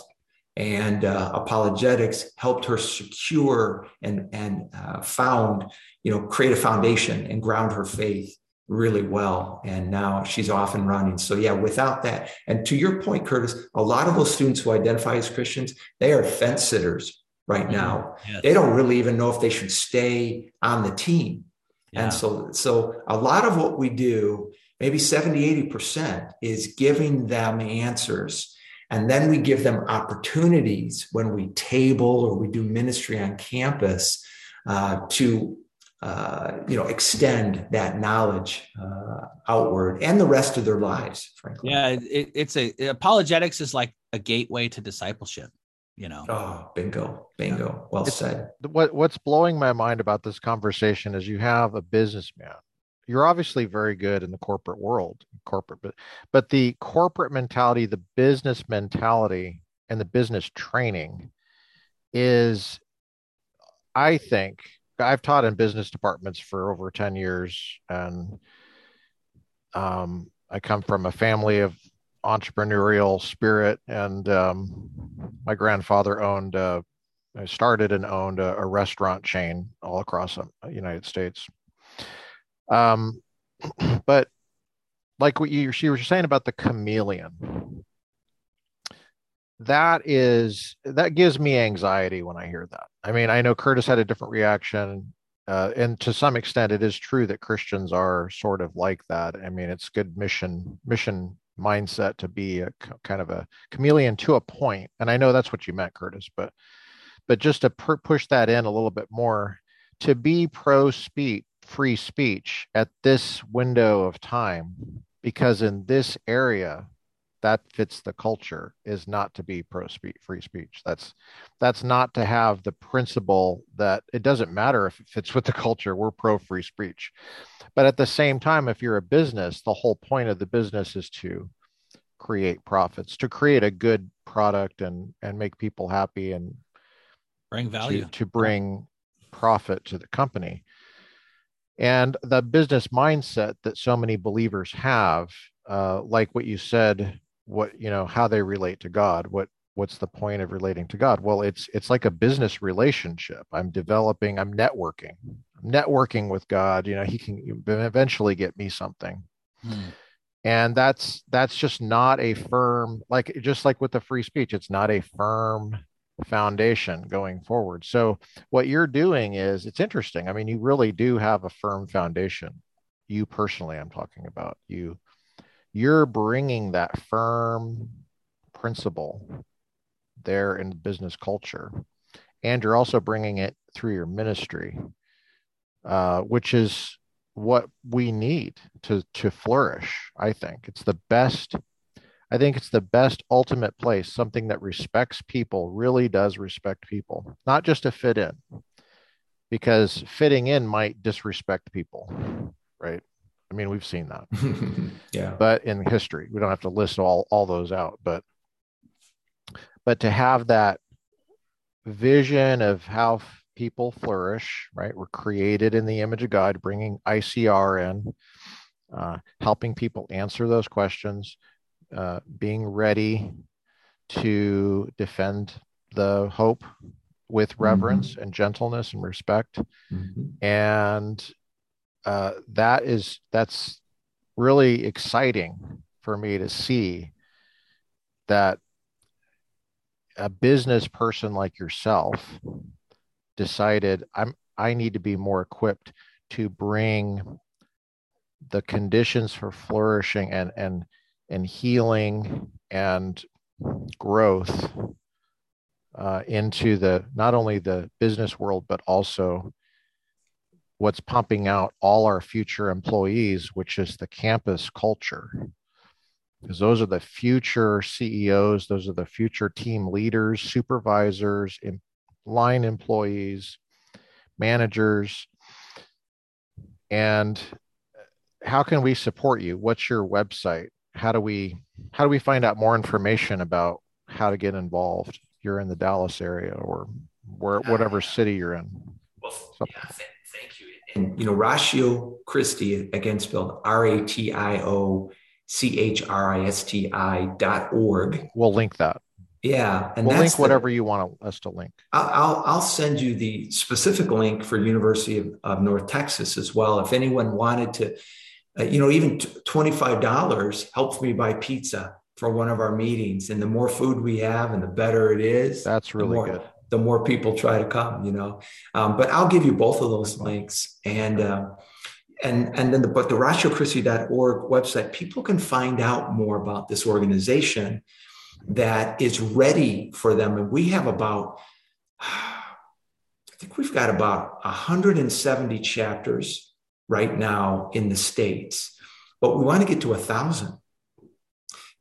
and uh, apologetics helped her secure and and uh, found you know create a foundation and ground her faith really well and now she's off and running so yeah without that and to your point curtis a lot of those students who identify as christians they are fence sitters right mm-hmm. now. Yes. They don't really even know if they should stay on the team. Yeah. And so, so a lot of what we do, maybe 70, 80% is giving them answers. And then we give them opportunities when we table or we do ministry on campus uh, to uh, you know extend that knowledge uh, outward and the rest of their lives frankly yeah it, it's a apologetics is like a gateway to discipleship you know? Oh bingo bingo. Well it's, said. what what's blowing my mind about this conversation is you have a businessman. You're obviously very good in the corporate world corporate but but the corporate mentality the business mentality and the business training is I think I've taught in business departments for over 10 years and um, I come from a family of entrepreneurial spirit and um, my grandfather owned uh, started and owned a, a, restaurant chain all across the United States. Um, but like what you, you were saying about the chameleon, that is that gives me anxiety when I hear that. I mean, I know Curtis had a different reaction, uh, and to some extent, it is true that Christians are sort of like that. I mean, it's good mission mission mindset to be a kind of a chameleon to a point, and I know that's what you meant, Curtis, but but just to per- push that in a little bit more, to be pro speech, free speech at this window of time, because in this area that fits the culture is not to be pro speech free speech. That's that's not to have the principle that it doesn't matter if it fits with the culture we're pro free speech. But at the same time if you're a business the whole point of the business is to create profits to create a good product and and make people happy and bring value. to, to bring profit to the company. And the business mindset that so many believers have uh, like what you said what you know how they relate to god what what's the point of relating to god? Well it's it's like a business relationship. I'm developing i'm networking I'm networking with god you know he can eventually get me something. Hmm. and that's that's just not a firm like just like with the free speech it's not a firm foundation going forward. So what you're doing is it's interesting. I mean you really do have a firm foundation. You personally i'm talking about. You you're bringing that firm principle there in business culture. And you're also bringing it through your ministry uh, which is what we need to to flourish i think. It's the best i think it's the best ultimate place something that respects people really does respect people not just to fit in because fitting in might disrespect people right I mean, we've seen that. yeah. But in history, we don't have to list all all those out, but but to have that vision of how people flourish, right? We're created in the image of God, bringing ICR in, uh, helping people answer those questions, uh, being ready to defend the hope with reverence mm-hmm. and gentleness and respect, mm-hmm. and uh, that is that's really exciting for me to see that a business person like yourself decided I'm I need to be more equipped to bring the conditions for flourishing and and and healing and growth uh, into the not only the business world but also what's pumping out all our future employees, which is the campus culture. Because those are the future CEOs, those are the future team leaders, supervisors, line employees, managers. And uh, how can we support you? What's your website? How do we how do we find out more information about how to get involved? You're in the Dallas area or where uh, whatever city you're in. Well, yeah, thank you and you know ratio christi again spelled r-a-t-i-o c-h-r-i-s-t-i dot org. We'll link that. Yeah and we'll link the, whatever you want us to link. I'll, I'll, I'll send you the specific link for university of, of north texas as well. If anyone wanted to uh, you know even $25 helps me buy pizza for one of our meetings. And the more food we have and the better it is that's really more, good the more people try to come, you know. Um, but I'll give you both of those links. And uh, and and then the but the ratiochristi.org website, people can find out more about this organization that is ready for them. And we have about, I think we've got about 170 chapters right now in the States, but we want to get to a thousand.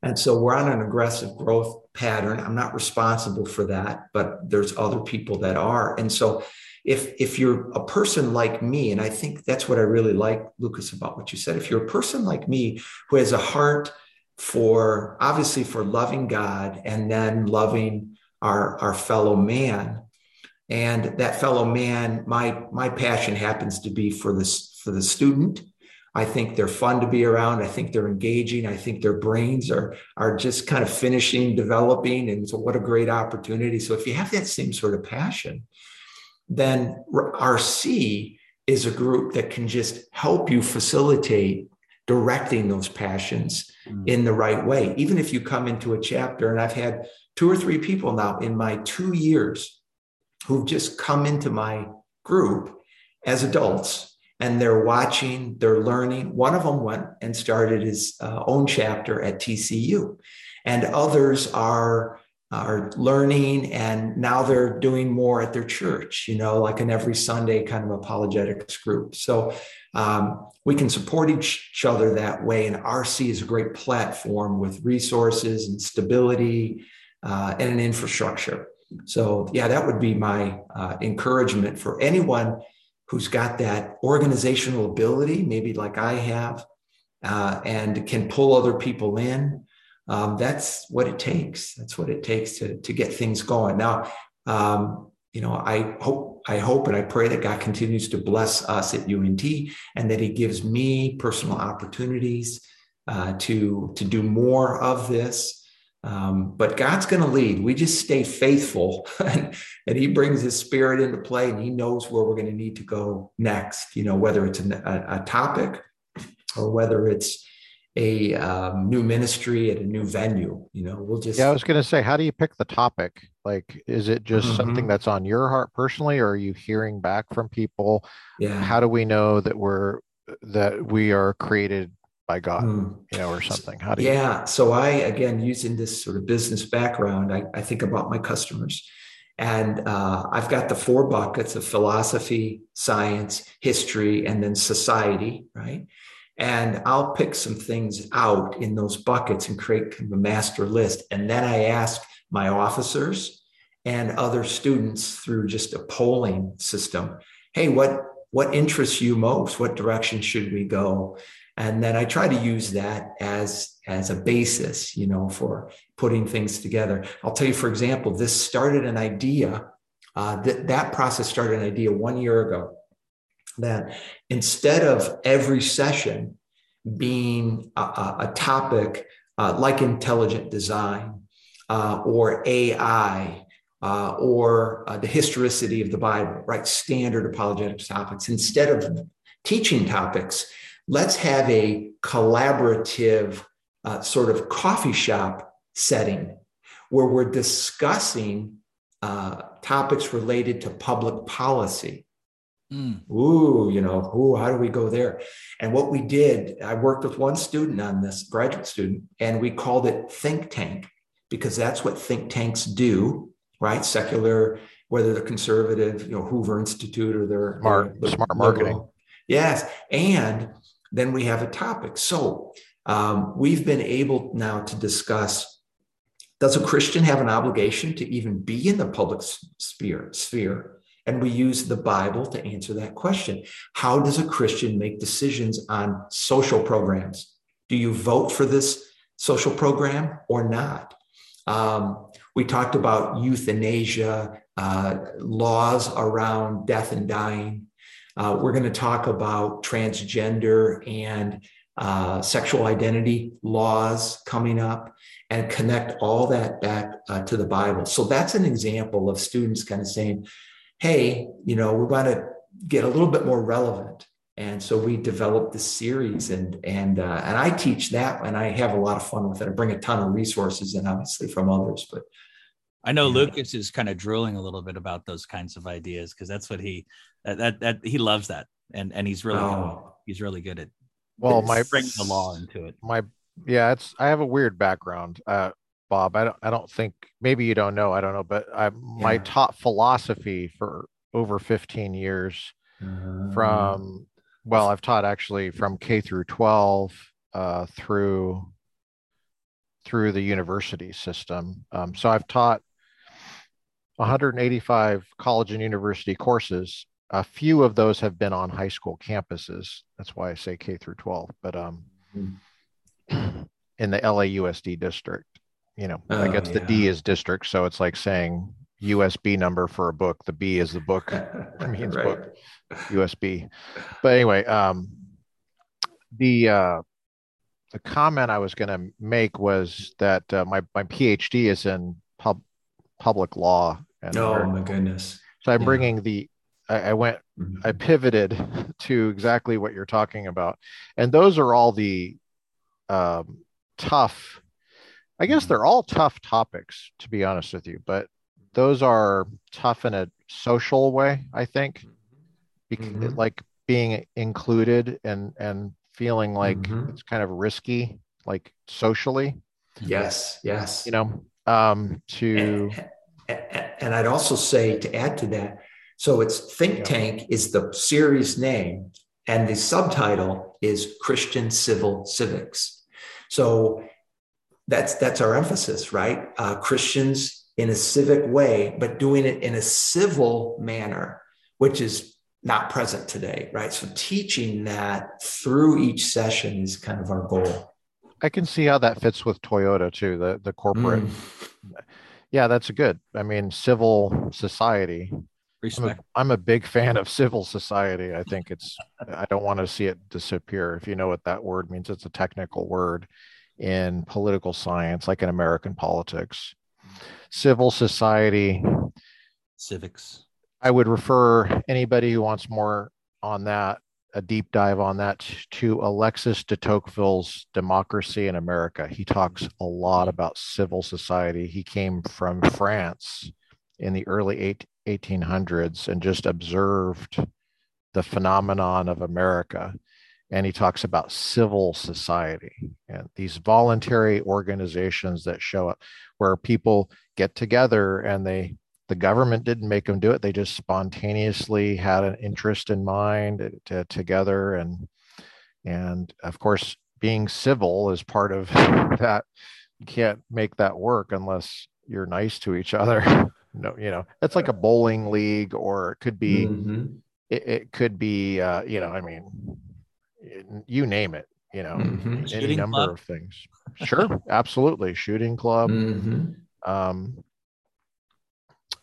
And so we're on an aggressive growth pattern. I'm not responsible for that, but there's other people that are. And so if if you're a person like me, and I think that's what I really like, Lucas, about what you said. If you're a person like me who has a heart for obviously for loving God and then loving our, our fellow man, And that fellow man, my my passion happens to be for this for the student. I think they're fun to be around. I think they're engaging. I think their brains are are just kind of finishing developing. And so what a great opportunity. So if you have that same sort of passion, then RC is a group that can just help you facilitate directing those passions mm. in the right way. Even if you come into a chapter, and I've had two or three people now in my two years who've just come into my group as adults and they're watching, they're learning. One of them went and started his uh, own chapter at TCU, and others are are learning and now they're doing more at their church you know like an every sunday kind of apologetics group. So um, we can support each other that way. And rc is a great platform with resources and stability uh, and an infrastructure. So yeah that would be my uh, encouragement for anyone who's got that organizational ability maybe like i have uh, and can pull other people in um, that's what it takes. That's what it takes to to get things going. Now, um, you know, I hope I hope and I pray that God continues to bless us at UNT and that He gives me personal opportunities uh, to to do more of this. Um, but God's going to lead. We just stay faithful, and, and, He brings His Spirit into play, and He knows where we're going to need to go next. You know, whether it's a, a topic or whether it's a um, new ministry at a new venue. You know, we'll just. Yeah, I was going to say, how do you pick the topic? Like, is it just mm-hmm. something that's on your heart personally, or are you hearing back from people? Yeah. How do we know that we're that we are created by God, mm. you know, or something? How do you? Yeah. So I again using this sort of business background, I, I think about my customers. And uh, I've got the four buckets of philosophy, science, history, and then society, right? And I'll pick some things out in those buckets and create kind of a master list. And then I ask my officers and other students through just a polling system, hey, what what interests you most? What direction should we go? And then I try to use that as as a basis, you know, for putting things together. I'll tell you, for example, this started an idea. Uh, that that process started an idea one year ago that instead of every session being a, a topic uh, like intelligent design uh, or AI uh, or uh, the historicity of the Bible, right? Standard apologetics topics. Instead of teaching topics, let's have a collaborative uh, sort of coffee shop setting where we're discussing uh, topics related to public policy Mm. Ooh, you know, ooh, how do we go there? And what we did, I worked with one student on this, graduate student, and we called it think tank because that's what think tanks do, right? Secular, whether they're conservative, you know, Hoover Institute or they're smart, they're smart marketing. Yes. And then we have a topic. So um, we've been able now to discuss does a Christian have an obligation to even be in the public sphere? sphere? And we use the Bible to answer that question. How does a Christian make decisions on social programs? Do you vote for this social program or not? Um, we talked about euthanasia, uh, laws around death and dying. Uh, we're going to talk about transgender and uh, sexual identity laws coming up and connect all that back uh, to the Bible. So that's an example of students kind of saying, hey, you know, we want to get a little bit more relevant. And so we developed this series, and and uh, and I teach that, and I have a lot of fun with it. I bring a ton of resources, and obviously from others, but I know yeah. Lucas is kind of drooling a little bit about those kinds of ideas because that's what he that, that, that he loves that, and and he's really oh. he's really good at well my bringing the law into it. My yeah, it's I have a weird background. Uh, Bob. I don't, I don't think maybe you don't know. I don't know, but I my yeah. taught philosophy for over 15 years uh, from well, I've taught actually from K through 12 uh, through through the university system. Um, so I've taught 185 college and university courses. A few of those have been on high school campuses. That's why I say K through 12. But um, mm-hmm. in the LAUSD district, you know, oh, I guess yeah. the D is district, so it's like saying USB number for a book. The B is the book means right. book USB. But anyway, um, the uh, the comment I was going to make was that uh, my my PhD is in pub public law. And oh my goodness! So I'm yeah. bringing the I, I went mm-hmm. I pivoted to exactly what you're talking about, and those are all the um, tough. I guess mm-hmm. they're all tough topics, to be honest with you, but those are tough in a social way. I think, because, mm-hmm. like being included and and feeling like mm-hmm. it's kind of risky, like socially. Yes, yes. You know, um, to. And, and I'd also say to add to that, so it's Think Tank is the series name, and the subtitle is Christian Civil Civics. So that's that's our emphasis, right? Uh, Christians in a civic way, but doing it in a civil manner, which is not present today, right? So teaching that through each session is kind of our goal. I can see how that fits with Toyota too, the the corporate. Mm. Yeah, that's good. I mean, civil society. Respect. I'm a, I'm a big fan of civil society. I think it's. I don't want to see it disappear. If you know what that word means, it's a technical word in political science, like in American politics. Civil society. Civics I would refer anybody who wants more on that, a deep dive on that, to Alexis de Tocqueville's Democracy in America. He talks a lot about civil society. He came from France in the early 1800s and just observed the phenomenon of America. And he talks about civil society and these voluntary organizations that show up where people get together and they the government didn't make them do it. They just spontaneously had an interest in mind to, together. And and of course being civil is part of that. You can't make that work unless you're nice to each other no you know it's like a bowling league or it could be mm-hmm. it, it, could be uh, you know i mean you name it you know mm-hmm. any number club. of things sure absolutely shooting club mm-hmm. um,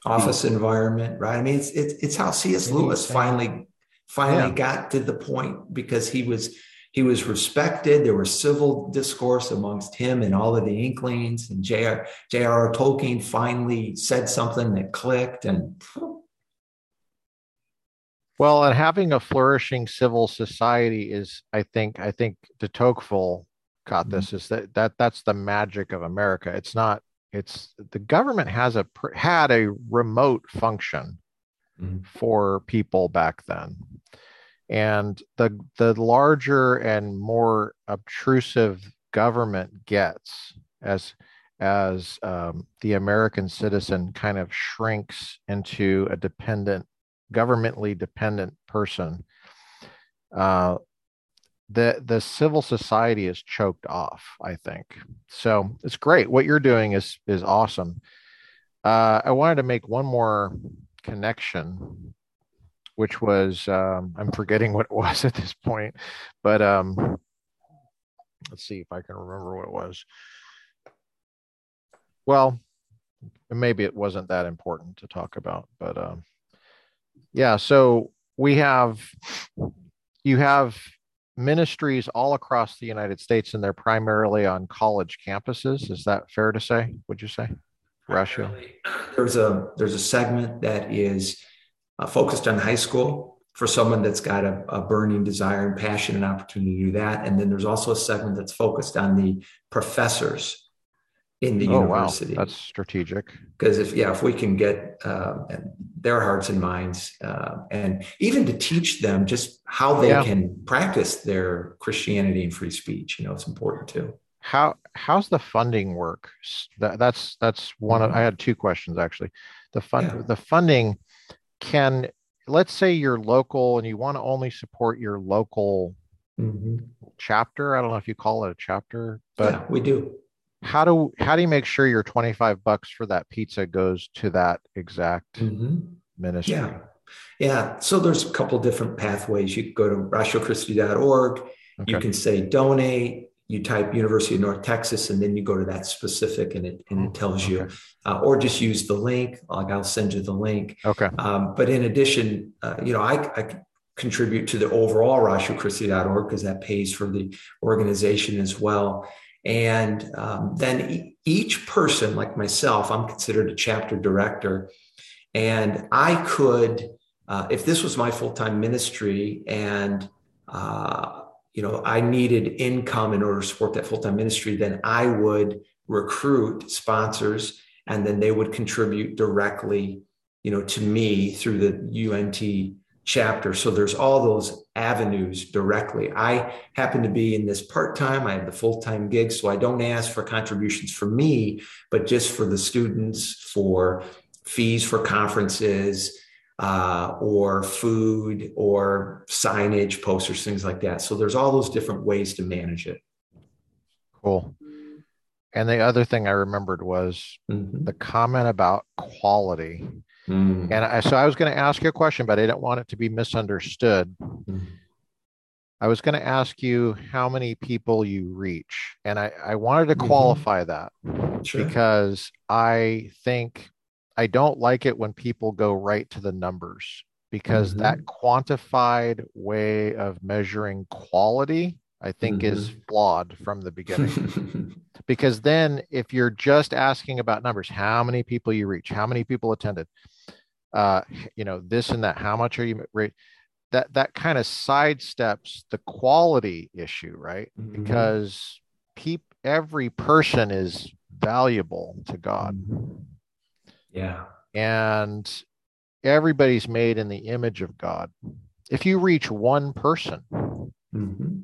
office environment, right? I mean, it's it's, it's how C.S. Lewis finally finally yeah. got to the point because he was he was respected. There was civil discourse amongst him and all of the Inklings, and J.R. J.R.R. Tolkien finally said something that clicked, and well, and having a flourishing civil society is, I think, I think de Tocqueville caught mm-hmm. this is that that that's the magic of America. It's not it's the government has a had a remote function mm-hmm. for people back then and the the larger and more obtrusive government gets as as um, the American citizen kind of shrinks into a dependent, governmentally dependent person, uh, the the civil society is choked off i think. So it's great. What you're doing is is awesome. Uh, i wanted to make one more connection which was um, i'm forgetting what it was at this point but um, let's see if i can remember what it was well maybe it wasn't that important to talk about but um, yeah so we have you have ministries all across the United States, and they're primarily on college campuses. Is that fair to say? Would you say, Russia? There's a there's a segment that is uh, focused on high school for someone that's got a, a, burning desire and passion and opportunity to do that. And then there's also a segment that's focused on the professors in the oh, university. Wow. That's strategic. Because if yeah, if we can get uh, their hearts and minds, uh, and even to teach them just how they yeah. can practice their Christianity and free speech, you know, it's important too. How how's the funding work? That, that's that's one of. I had two questions actually. The fund yeah. the funding can let's say you're local and you want to only support your local mm-hmm. chapter. I don't know if you call it a chapter, but yeah, we do how do how do you make sure your 25 bucks for that pizza goes to that exact mm-hmm. ministry yeah yeah so there's a couple different pathways you go to ratiochristi.org okay. you can say donate you type University of North Texas and then you go to that specific and it, and it tells you, uh, or just use the link. Like I'll send you the link. Okay. Um, but in addition, uh, you know, I, I, contribute to the overall ratiochristi.org because that pays for the organization as well. And um, then e- each person, like myself, I'm considered a chapter director. And I could, uh, if this was my full time ministry and uh, you know, I needed income in order to support that full time ministry, then I would recruit sponsors and then they would contribute directly, you know, to me through the UNT chapter. So there's all those avenues directly. I happen to be in this part time, I have the full time gig. So I don't ask for contributions for me, but just for the students, for fees for conferences, uh, or food or signage, posters, things like that. So there's all those different ways to manage it. Cool. And the other thing I remembered was mm-hmm. the comment about quality. Mm. And I, so I was going to ask you a question, but I didn't want it to be misunderstood. Mm. I was going to ask you how many people you reach. And I, I wanted to mm-hmm. qualify mm-hmm. that sure. because I think I don't like it when people go right to the numbers because mm-hmm. that quantified way of measuring quality, I think, mm-hmm. is flawed from the beginning. because then, if you're just asking about numbers, how many people you reach, how many people attended, uh, you know, this and that, how much are you rate? That that kind of sidesteps the quality issue, right? Mm-hmm. Because peop, every person is valuable to God. Mm-hmm. Yeah. And everybody's made in the image of God. If you reach one person, mm-hmm.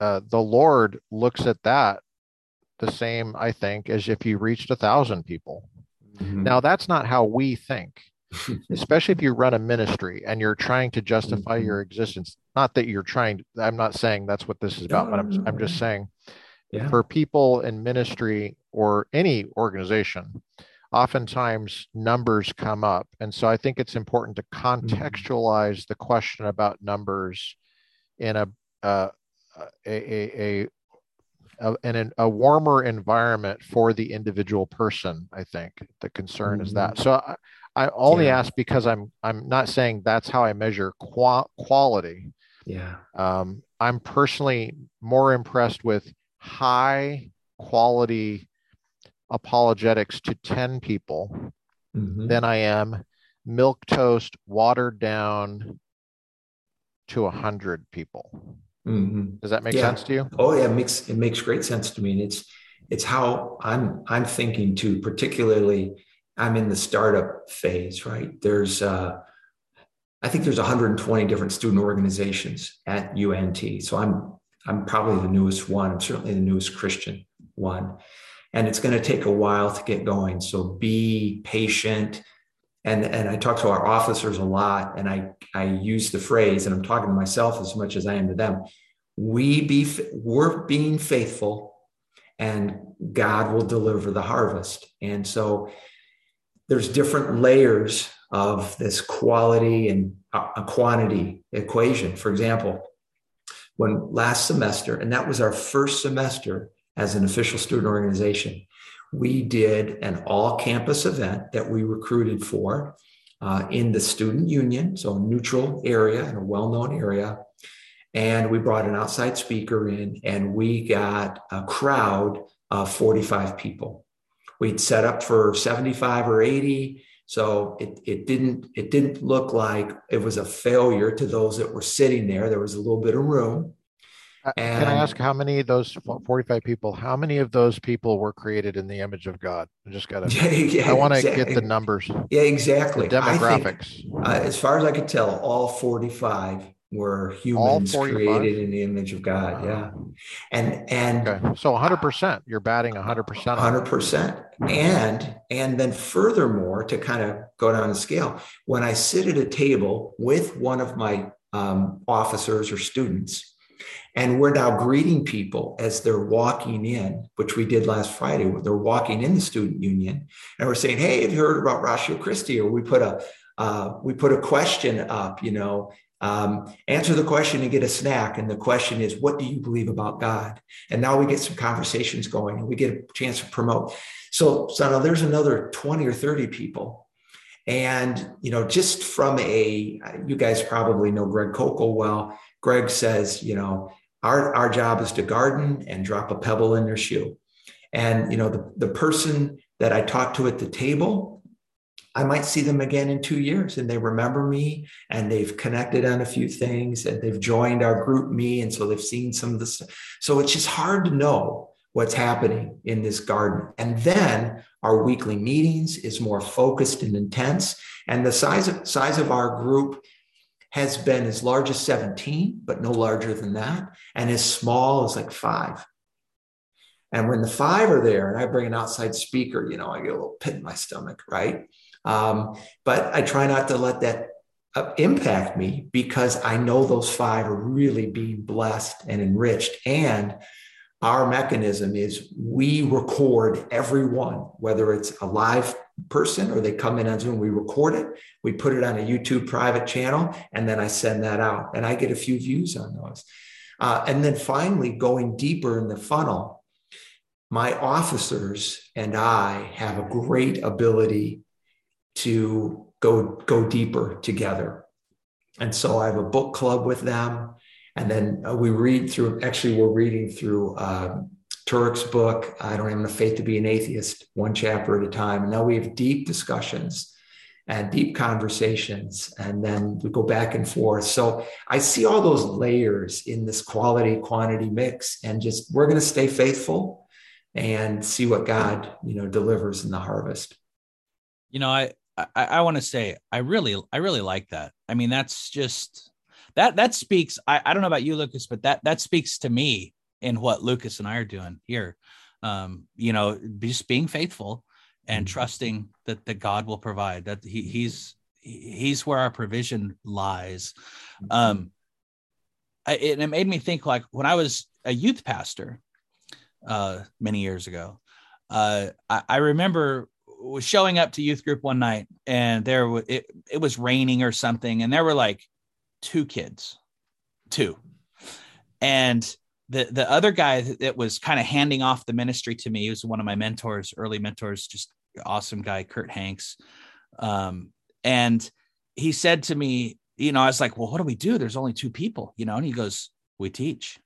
uh, the Lord looks at that the same, I think, as if you reached a thousand people. Mm-hmm. Now, that's not how we think, especially if you run a ministry and you're trying to justify mm-hmm. your existence. Not that you're trying, I'm not saying that's what this is about, but I'm, I'm just saying yeah. for people in ministry or any organization, oftentimes numbers come up. And so I think it's important to mm-hmm. contextualize mm-hmm. the question about numbers in a, uh, a, a, a, in a warmer environment for the individual person. I think the concern mm-hmm. is that. Mm-hmm. So I, I only yeah. ask because I'm I'm not saying that's how I measure qua- quality. Yeah. Um, I'm personally more impressed with high quality apologetics to 10 people mm-hmm. than I am milquetoast watered down to 100 people. Mm-hmm. Does that make yeah. sense to you? Oh yeah, it makes it makes great sense to me. And it's it's how I'm I'm thinking too, particularly I'm in the startup phase, right? There's uh I think there's 120 different student organizations at UNT. So I'm I'm probably the newest one. I'm certainly the newest Christian one and it's going to take a while to get going. So be patient. And, and I talk to our officers a lot, and I, I use the phrase, and I'm talking to myself as much as I am to them. We be we're being faithful, and God will deliver the harvest. And so there's different layers of this quality and uh, a quantity equation. For example, when last semester, and that was our first semester as an official student organization. We did an all campus event that we recruited for uh, in the student union, so a neutral area and a well known area. And we brought an outside speaker in, and we got a crowd of 45 people. We'd set up for 75 or 80. So it, it didn't it didn't look like it was a failure to those that were sitting there. There was a little bit of room. And, uh, Can I ask how many of those 45 people, how many of those people were created in the image of God? I just got to, yeah, yeah, I want to exactly. get the numbers. Yeah, exactly. The demographics. Think, uh, as far as I could tell, all 45 were humans created in the image of God. Yeah. And, and okay. so 100%, you're batting 100%. 100%. And, and then furthermore, to kind of go down the scale, when I sit at a table with one of my um, officers or students, and we're now greeting people as they're walking in, which we did last Friday. They're walking in the student union, and we're saying, "Hey, have you heard about Ratio Christi?" Or we put a uh, we put a question up, you know, Um, answer the question and get a snack. And the question is, what do you believe about God? And now we get some conversations going and we get a chance to promote. So, so now there's another 20 or 30 people. And, you know, just from a, you guys probably know Greg Koukl well. Greg says, you know, our, our job is to garden and drop a pebble in their shoe. And, you know, the, the person that I talked to at the table, I might see them again in two years and they remember me and they've connected on a few things and they've joined our GroupMe. And so they've seen some of this. So it's just hard to know what's happening in this garden. And then our weekly meetings is more focused and intense. And the size of, size of our group has been as large as 17, but no larger than that, and as small as like five. And when the five are there and I bring an outside speaker, you know, I get a little pit in my stomach, right? Um, but I try not to let that uh, impact me because I know those five are really being blessed and enriched. And our mechanism is we record everyone, whether it's a live person or they come in on Zoom, we record it, we put it on a YouTube private channel, and then I send that out. And I get a few views on those. Uh, and then finally, going deeper in the funnel, my officers and I have a great ability to go go deeper together. And so I have a book club with them, and then uh, we read through. Actually, we're reading through uh, Turek's book. I don't have enough faith to be an atheist, one chapter at a time. And now we have deep discussions and deep conversations, and then we go back and forth. So I see all those layers in this quality quantity mix, and just we're going to stay faithful and see what God you know delivers in the harvest. You know, I I, I want to say I really I really like that. I mean, that's just that that speaks. I, I don't know about you, Lucas, but that that speaks to me in what Lucas and I are doing here. Um, you know, just being faithful and mm-hmm. trusting that that God will provide. That he he's he's where our provision lies. Mm-hmm. Um, I, it, it made me think like when I was a youth pastor uh, many years ago. Uh, I, I remember was showing up to youth group one night and there it, it was raining or something and there were like two kids two and the the other guy that was kind of handing off the ministry to me he was one of my mentors early mentors just awesome guy kurt hanks. Um, and he said to me you know i was like well what do we do? There's only two people you know and he goes we teach.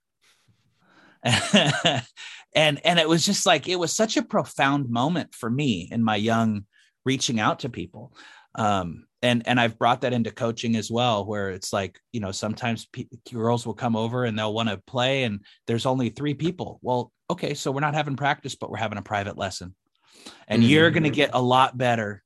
And and it was just like it was such a profound moment for me in my young reaching out to people. Um, and and I've brought that into coaching as well where it's like you know sometimes p- girls will come over and they'll want to play and there's only three people. Well okay so we're not having practice but we're having a private lesson. And mm-hmm. you're going to get a lot better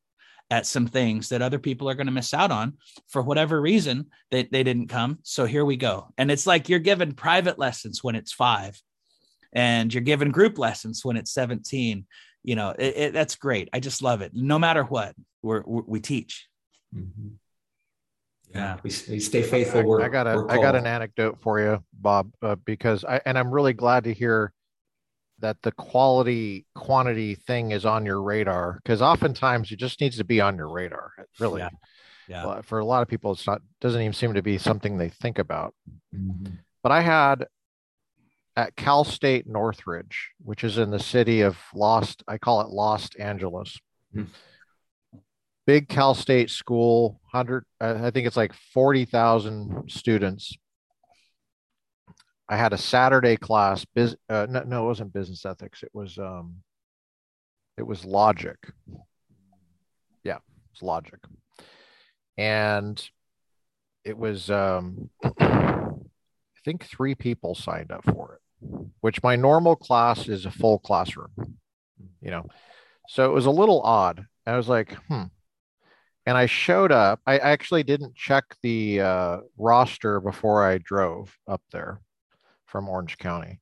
at some things that other people are going to miss out on for whatever reason that they, they didn't come. So here we go. And it's like you're given private lessons when it's five and you're given group lessons when it's 17 you know it, it, that's great. I just love it. No matter what we're we teach mm-hmm. yeah we, we, stay faithful we're, i got a i got an anecdote for you bob uh, because i and i'm really glad to hear that the quality quantity thing is on your radar because oftentimes it just needs to be on your radar really yeah. yeah. for a lot of people it's not doesn't even seem to be something they think about mm-hmm. but i had at Cal State Northridge, which is in the city of Lost, I call it Los Angeles. Hmm. Big Cal State school, 100, I think it's like 40,000 students. I had a Saturday class. Biz, uh, no, no, it wasn't business ethics. It was, um, it was logic. Yeah, it's logic. And it was, um, I think three people signed up for it, which my normal class is a full classroom, you know. So it was a little odd. I was like, hmm. And I showed up. I actually didn't check the uh, roster before I drove up there from Orange County,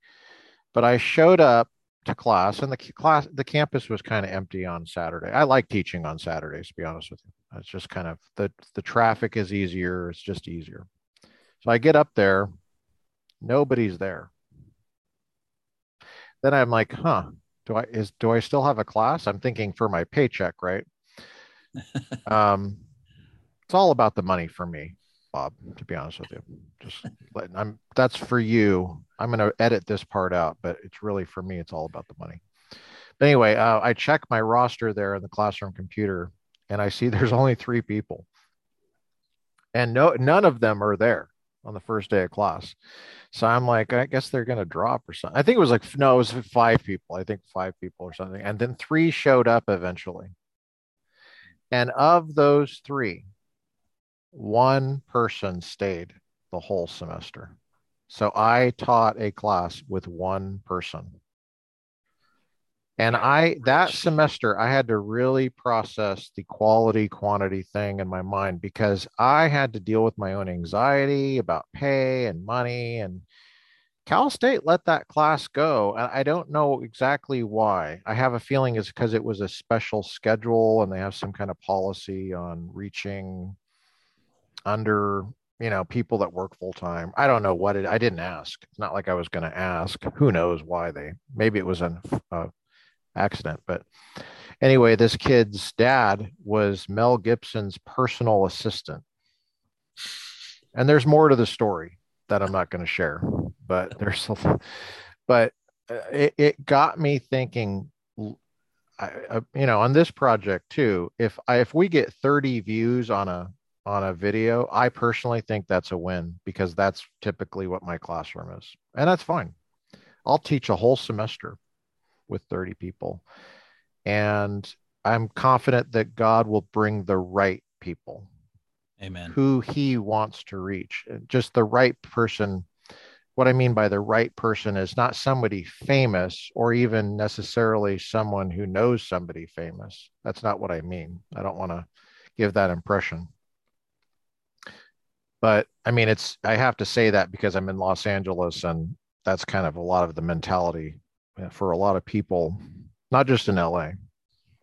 but I showed up to class, and the class, the campus was kind of empty on Saturday. I like teaching on Saturdays, to be honest with you. It's just kind of the the traffic is easier. It's just easier. So I get up there, Nobody's there. Then I'm like, huh, do I is do I still have a class? I'm thinking for my paycheck, right? um, it's all about the money for me. Bob. To be honest with you, just letting, I'm that's for you. I'm going to edit this part out, but it's really for me. It's all about the money. But anyway, uh, I check my roster there in the classroom computer, and I see there's only three people, and no none of them are there on the first day of class. So I'm like, I guess they're going to drop or something. I think it was like, no, it was five people. I think five people or something. And then three showed up eventually. And of those three, one person stayed the whole semester. So I taught a class with one person. And I, that semester, I had to really process the quality quantity thing in my mind because I had to deal with my own anxiety about pay and money. And Cal State let that class go. And I don't know exactly why. I have a feeling it's because it was a special schedule and they have some kind of policy on reaching under you know people that work full time i don't know what it i didn't ask it's not like i was going to ask who knows why they maybe it was an uh, accident. But anyway, this kid's dad was Mel Gibson's personal assistant. And there's more to the story that I'm not going to share, but there's, a, but uh, it, it got me thinking. I, I, you know, on this project too, if I, if we get 30 views on a on a video, I personally think that's a win because that's typically what my classroom is, and that's fine. I'll teach a whole semester with 30 people. And I'm confident that God will bring the right people. Amen. Who he wants to reach. Just the right person. What I mean by the right person is not somebody famous or even necessarily someone who knows somebody famous. That's not what I mean. I don't want to give that impression. But I mean, it's, I have to say that because I'm in Los Angeles and that's kind of a lot of the mentality uh, for a lot of people, not just in LA,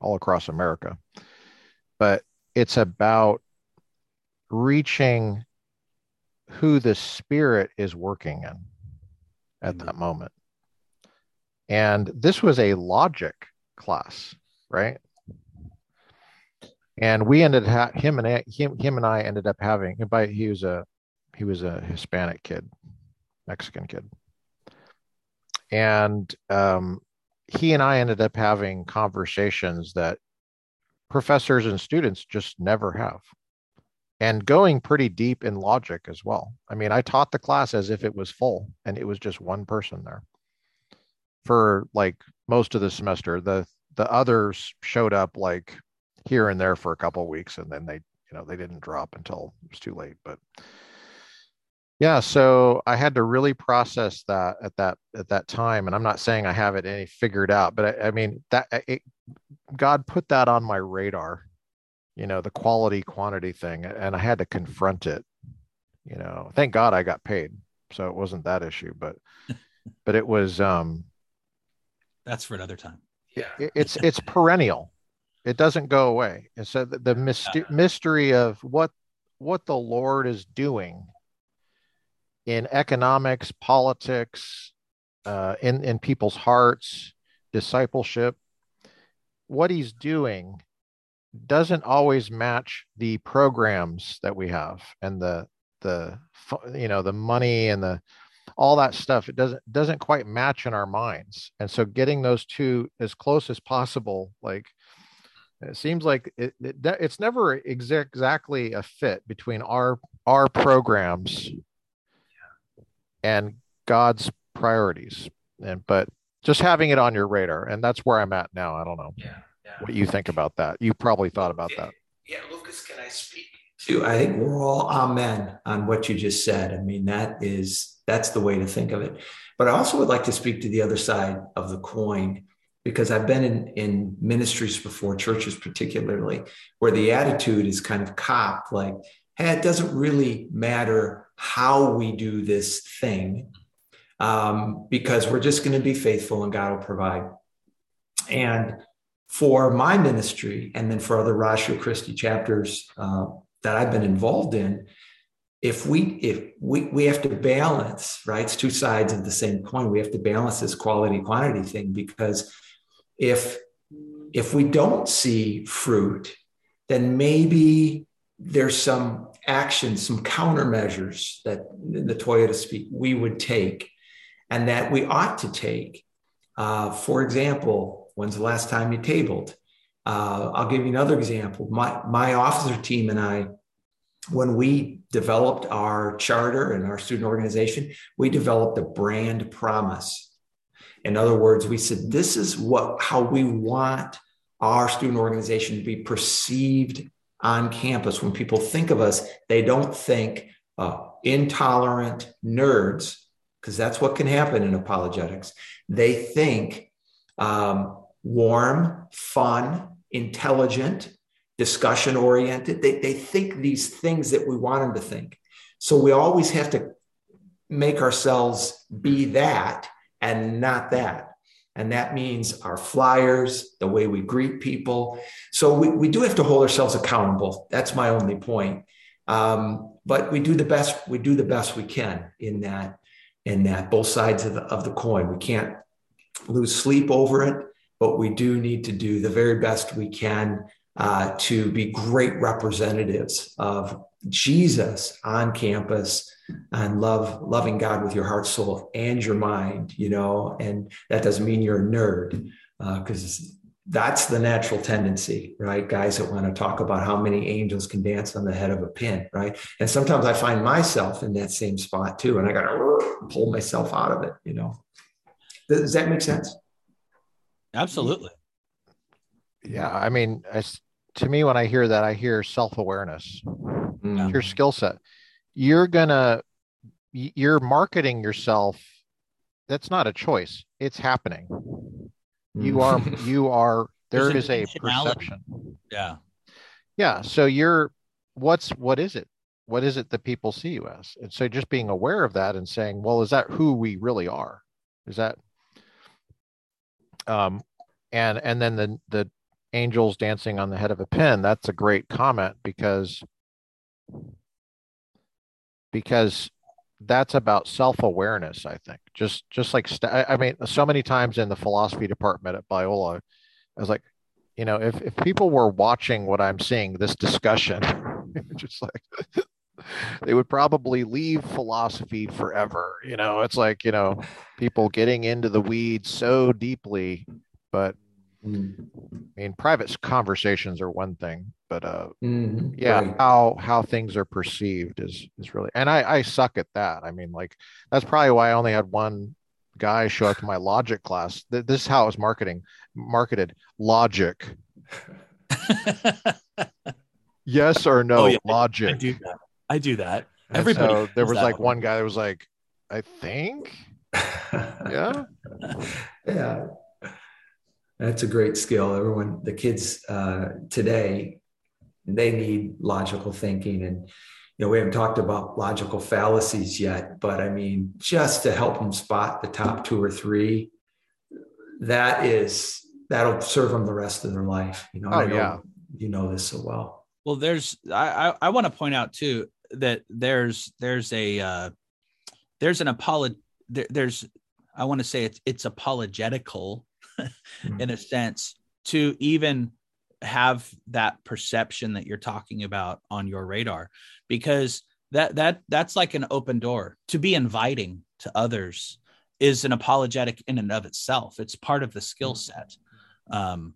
all across America. But it's about reaching who the spirit is working in at mm-hmm. that moment. And this was a logic class, right? And we ended ha- him and I, him him and I ended up having by he was a he was a Hispanic kid, Mexican kid, and um, he and I ended up having conversations that professors and students just never have and going pretty deep in logic as well. I mean, I taught the class as if it was full and it was just one person there for like most of the semester. The the others showed up like here and there for a couple weeks and then they, you know, they didn't drop until it was too late, but yeah, so I had to really process that at that at that time, and I'm not saying I have it any figured out, but I, I mean that it, God put that on my radar, you know, the quality quantity thing, and I had to confront it. You know, thank God I got paid, so it wasn't that issue, but but it was. um That's for another time. Yeah, it, it's it's perennial. It doesn't go away, and so the, the myst- mystery of what what the Lord is doing in economics, politics, uh, in in people's hearts, discipleship. What he's doing doesn't always match the programs that we have and the the you know the money and the all that stuff it doesn't doesn't quite match in our minds and so getting those two as close as possible like it seems like it, it it's never exactly a fit between our our programs and God's priorities. And but just having it on your radar, and that's where I'm at now. I don't know yeah, yeah. what you think about that. You probably thought about yeah, that. Yeah, Lucas, can I speak to? I think we're all amen on what you just said. I mean, that is that's the way to think of it. But I also would like to speak to the other side of the coin because I've been in, in ministries before, churches particularly, where the attitude is kind of cop, like, hey, it doesn't really matter how we do this thing um, because we're just going to be faithful and God will provide. And for my ministry, and then for other Ratio Christi chapters uh, that I've been involved in, if we if we we have to balance, right? It's two sides of the same coin. We have to balance this quality quantity thing because if if we don't see fruit, then maybe there's some actions, some countermeasures that the Toyota speak we would take and that we ought to take. Uh, for example, when's the last time you tabled? Uh, I'll give you another example. My, my officer team and I, when we developed our charter and our student organization, we developed a brand promise. In other words, we said, this is what how we want our student organization to be perceived on campus. When people think of us, they don't think uh, intolerant nerds, because that's what can happen in apologetics. They think um, warm, fun, intelligent, discussion oriented. They, they think these things that we want them to think. So we always have to make ourselves be that and not that. And that means our flyers, the way we greet people. So we, we do have to hold ourselves accountable. That's my only point. Um, but we do the best, we do the best we can in that, in that both sides of the, of the coin. We can't lose sleep over it, but we do need to do the very best we can uh, to be great representatives of Jesus on campus and love loving God with your heart, soul, and your mind, you know, and that doesn't mean you're a nerd because uh, that's the natural tendency, right? Guys that want to talk about how many angels can dance on the head of a pin, right? And sometimes I find myself in that same spot too, and I got to pull myself out of it, you know. Does that make sense? Absolutely. Yeah, I mean, to me, when I hear that, I hear self awareness. Mm. Your skill set. You're gonna you're marketing yourself. That's not a choice. It's happening. You are you are There is a perception. Yeah. Yeah so you're what's what is it? What is it that people see you as? And so just being aware of that and saying well is that who we really are? Is that um and and then the the angels dancing on the head of a pin that's a great comment because because that's about self-awareness i think. Just just like st- i mean so many times in the philosophy department at biola i was like you know if, if people were watching what i'm seeing this discussion just like they would probably leave philosophy forever you know it's like you know people getting into the weeds so deeply but. I mean, private conversations are one thing, but uh, mm-hmm. yeah, right. how how things are perceived is is really, and I I suck at that. I mean, like that's probably why I only had one guy show up to my logic class. This is how it was marketing marketed logic. yes or no, oh, yeah. logic. I do that. I do that. Everybody. So there was like one. one guy that was like, I think, yeah, yeah. That's a great skill. Everyone, the kids uh, today, they need logical thinking. And, you know, we haven't talked about logical fallacies yet, but I mean, just to help them spot the top two or three, that is, that'll serve them the rest of their life. You know, oh, know yeah. you know this so well. Well, there's, I, I, I want to point out too, that there's, there's a, uh, there's an apology, there, there's, I want to say it's, it's apologetical mm-hmm. in a sense to even have that perception that you're talking about on your radar because that that that's like an open door. To be inviting to others is an apologetic in and of itself. It's part of the skill mm-hmm. set. Um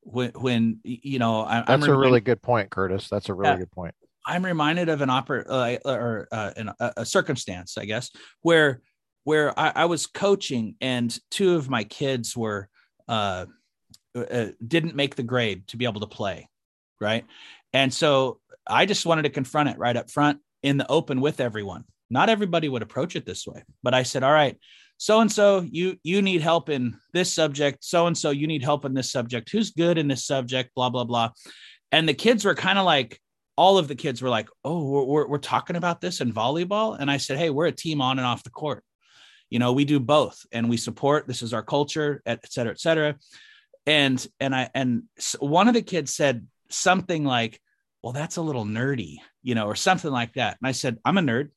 when when you know I, that's a really good point curtis. That's a really yeah, good point i'm reminded of an opera uh, or uh, an, a, circumstance i guess where where I, I was coaching and two of my kids were uh, uh, didn't make the grade to be able to play, right? And so I just wanted to confront it right up front in the open with everyone. Not everybody would approach it this way, but I said, "All right, so and so, you you need help in this subject. So and so, you need help in this subject. Who's good in this subject? Blah blah blah." And the kids were kind of like, all of the kids were like, "Oh, we're, we're, we're talking about this in volleyball," and I said, "Hey, we're a team on and off the court. You know we do both and we support. This is our culture et cetera et cetera. And and i and one of the kids said something like well that's a little nerdy you know or something like that. And i said i'm a nerd.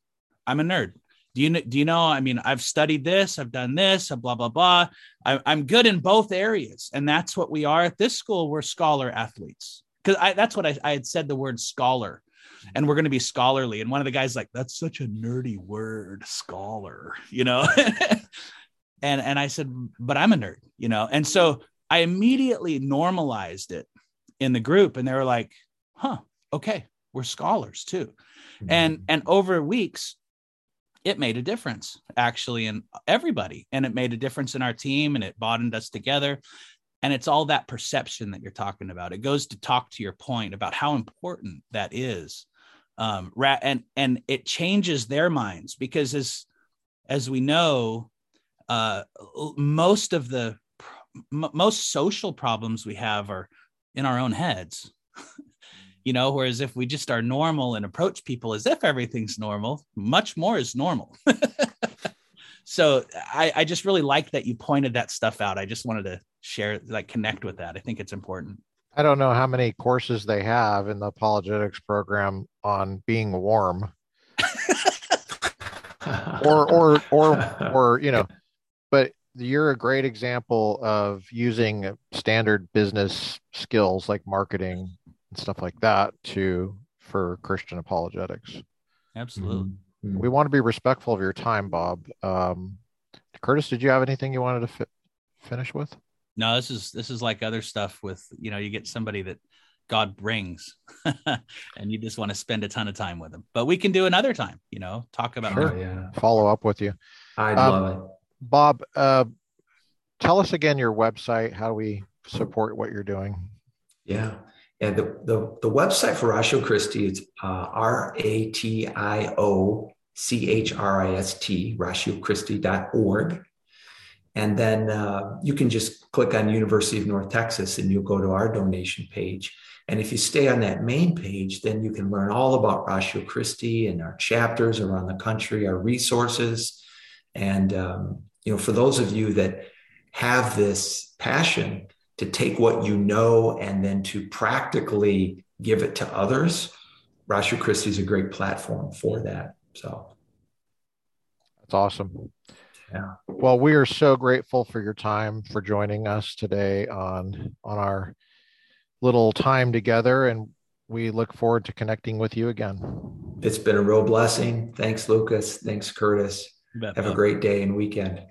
I'm a nerd. Do you do you know i mean i've studied this i've done this blah blah blah. I, i'm good in both areas. And that's what we are at this school. We're scholar athletes because i that's what I, I had said the word scholar and we're going to be scholarly. And one of the guys like, that's such a nerdy word, scholar, you know? and, and I said, but I'm a nerd, you know? And so I immediately normalized it in the group and they were like, huh, okay, we're scholars too. Mm-hmm. And, and over weeks, it made a difference actually in everybody and it made a difference in our team and it bonded us together and it's all that perception that you're talking about. It goes to talk to your point about how important that is um and and it changes their minds because as as we know uh most of the most social problems we have are in our own heads. You know whereas if we just are normal and approach people as if everything's normal much more is normal. So I, I just really like that you pointed that stuff out. I just wanted to share like connect with that i think it's important i don't know how many courses they have in the apologetics program on being warm or or or or you know but you're a great example of using standard business skills like marketing and stuff like that to for Christian apologetics. Absolutely. Mm-hmm. We want to be respectful of your time, Bob. Um, Curtis, did you have anything you wanted to fi- finish with? No, this is this is like other stuff with you know you get somebody that God brings, and you just want to spend a ton of time with them. But we can do another time, you know, talk about sure. yeah. follow up with you. I um, love it, Bob. Uh, tell us again your website. How do we support what you're doing? Yeah. And the, the, the website for Ratio Christi is uh, R A T I O C H R I S T, ratiochristi.org. And then uh, you can just click on University of North Texas and you'll go to our donation page. And if you stay on that main page, then you can learn all about Ratio Christi and our chapters around the country, our resources. And, um, you know, for those of you that have this passion to take what you know and then to practically give it to others, Ratio Christi is a great platform for that. So that's awesome. Yeah. Well, we are so grateful for your time for joining us today on on our little time together and we look forward to connecting with you again. It's been a real blessing. Thanks, Lucas. Thanks, Curtis. Have a great day and weekend.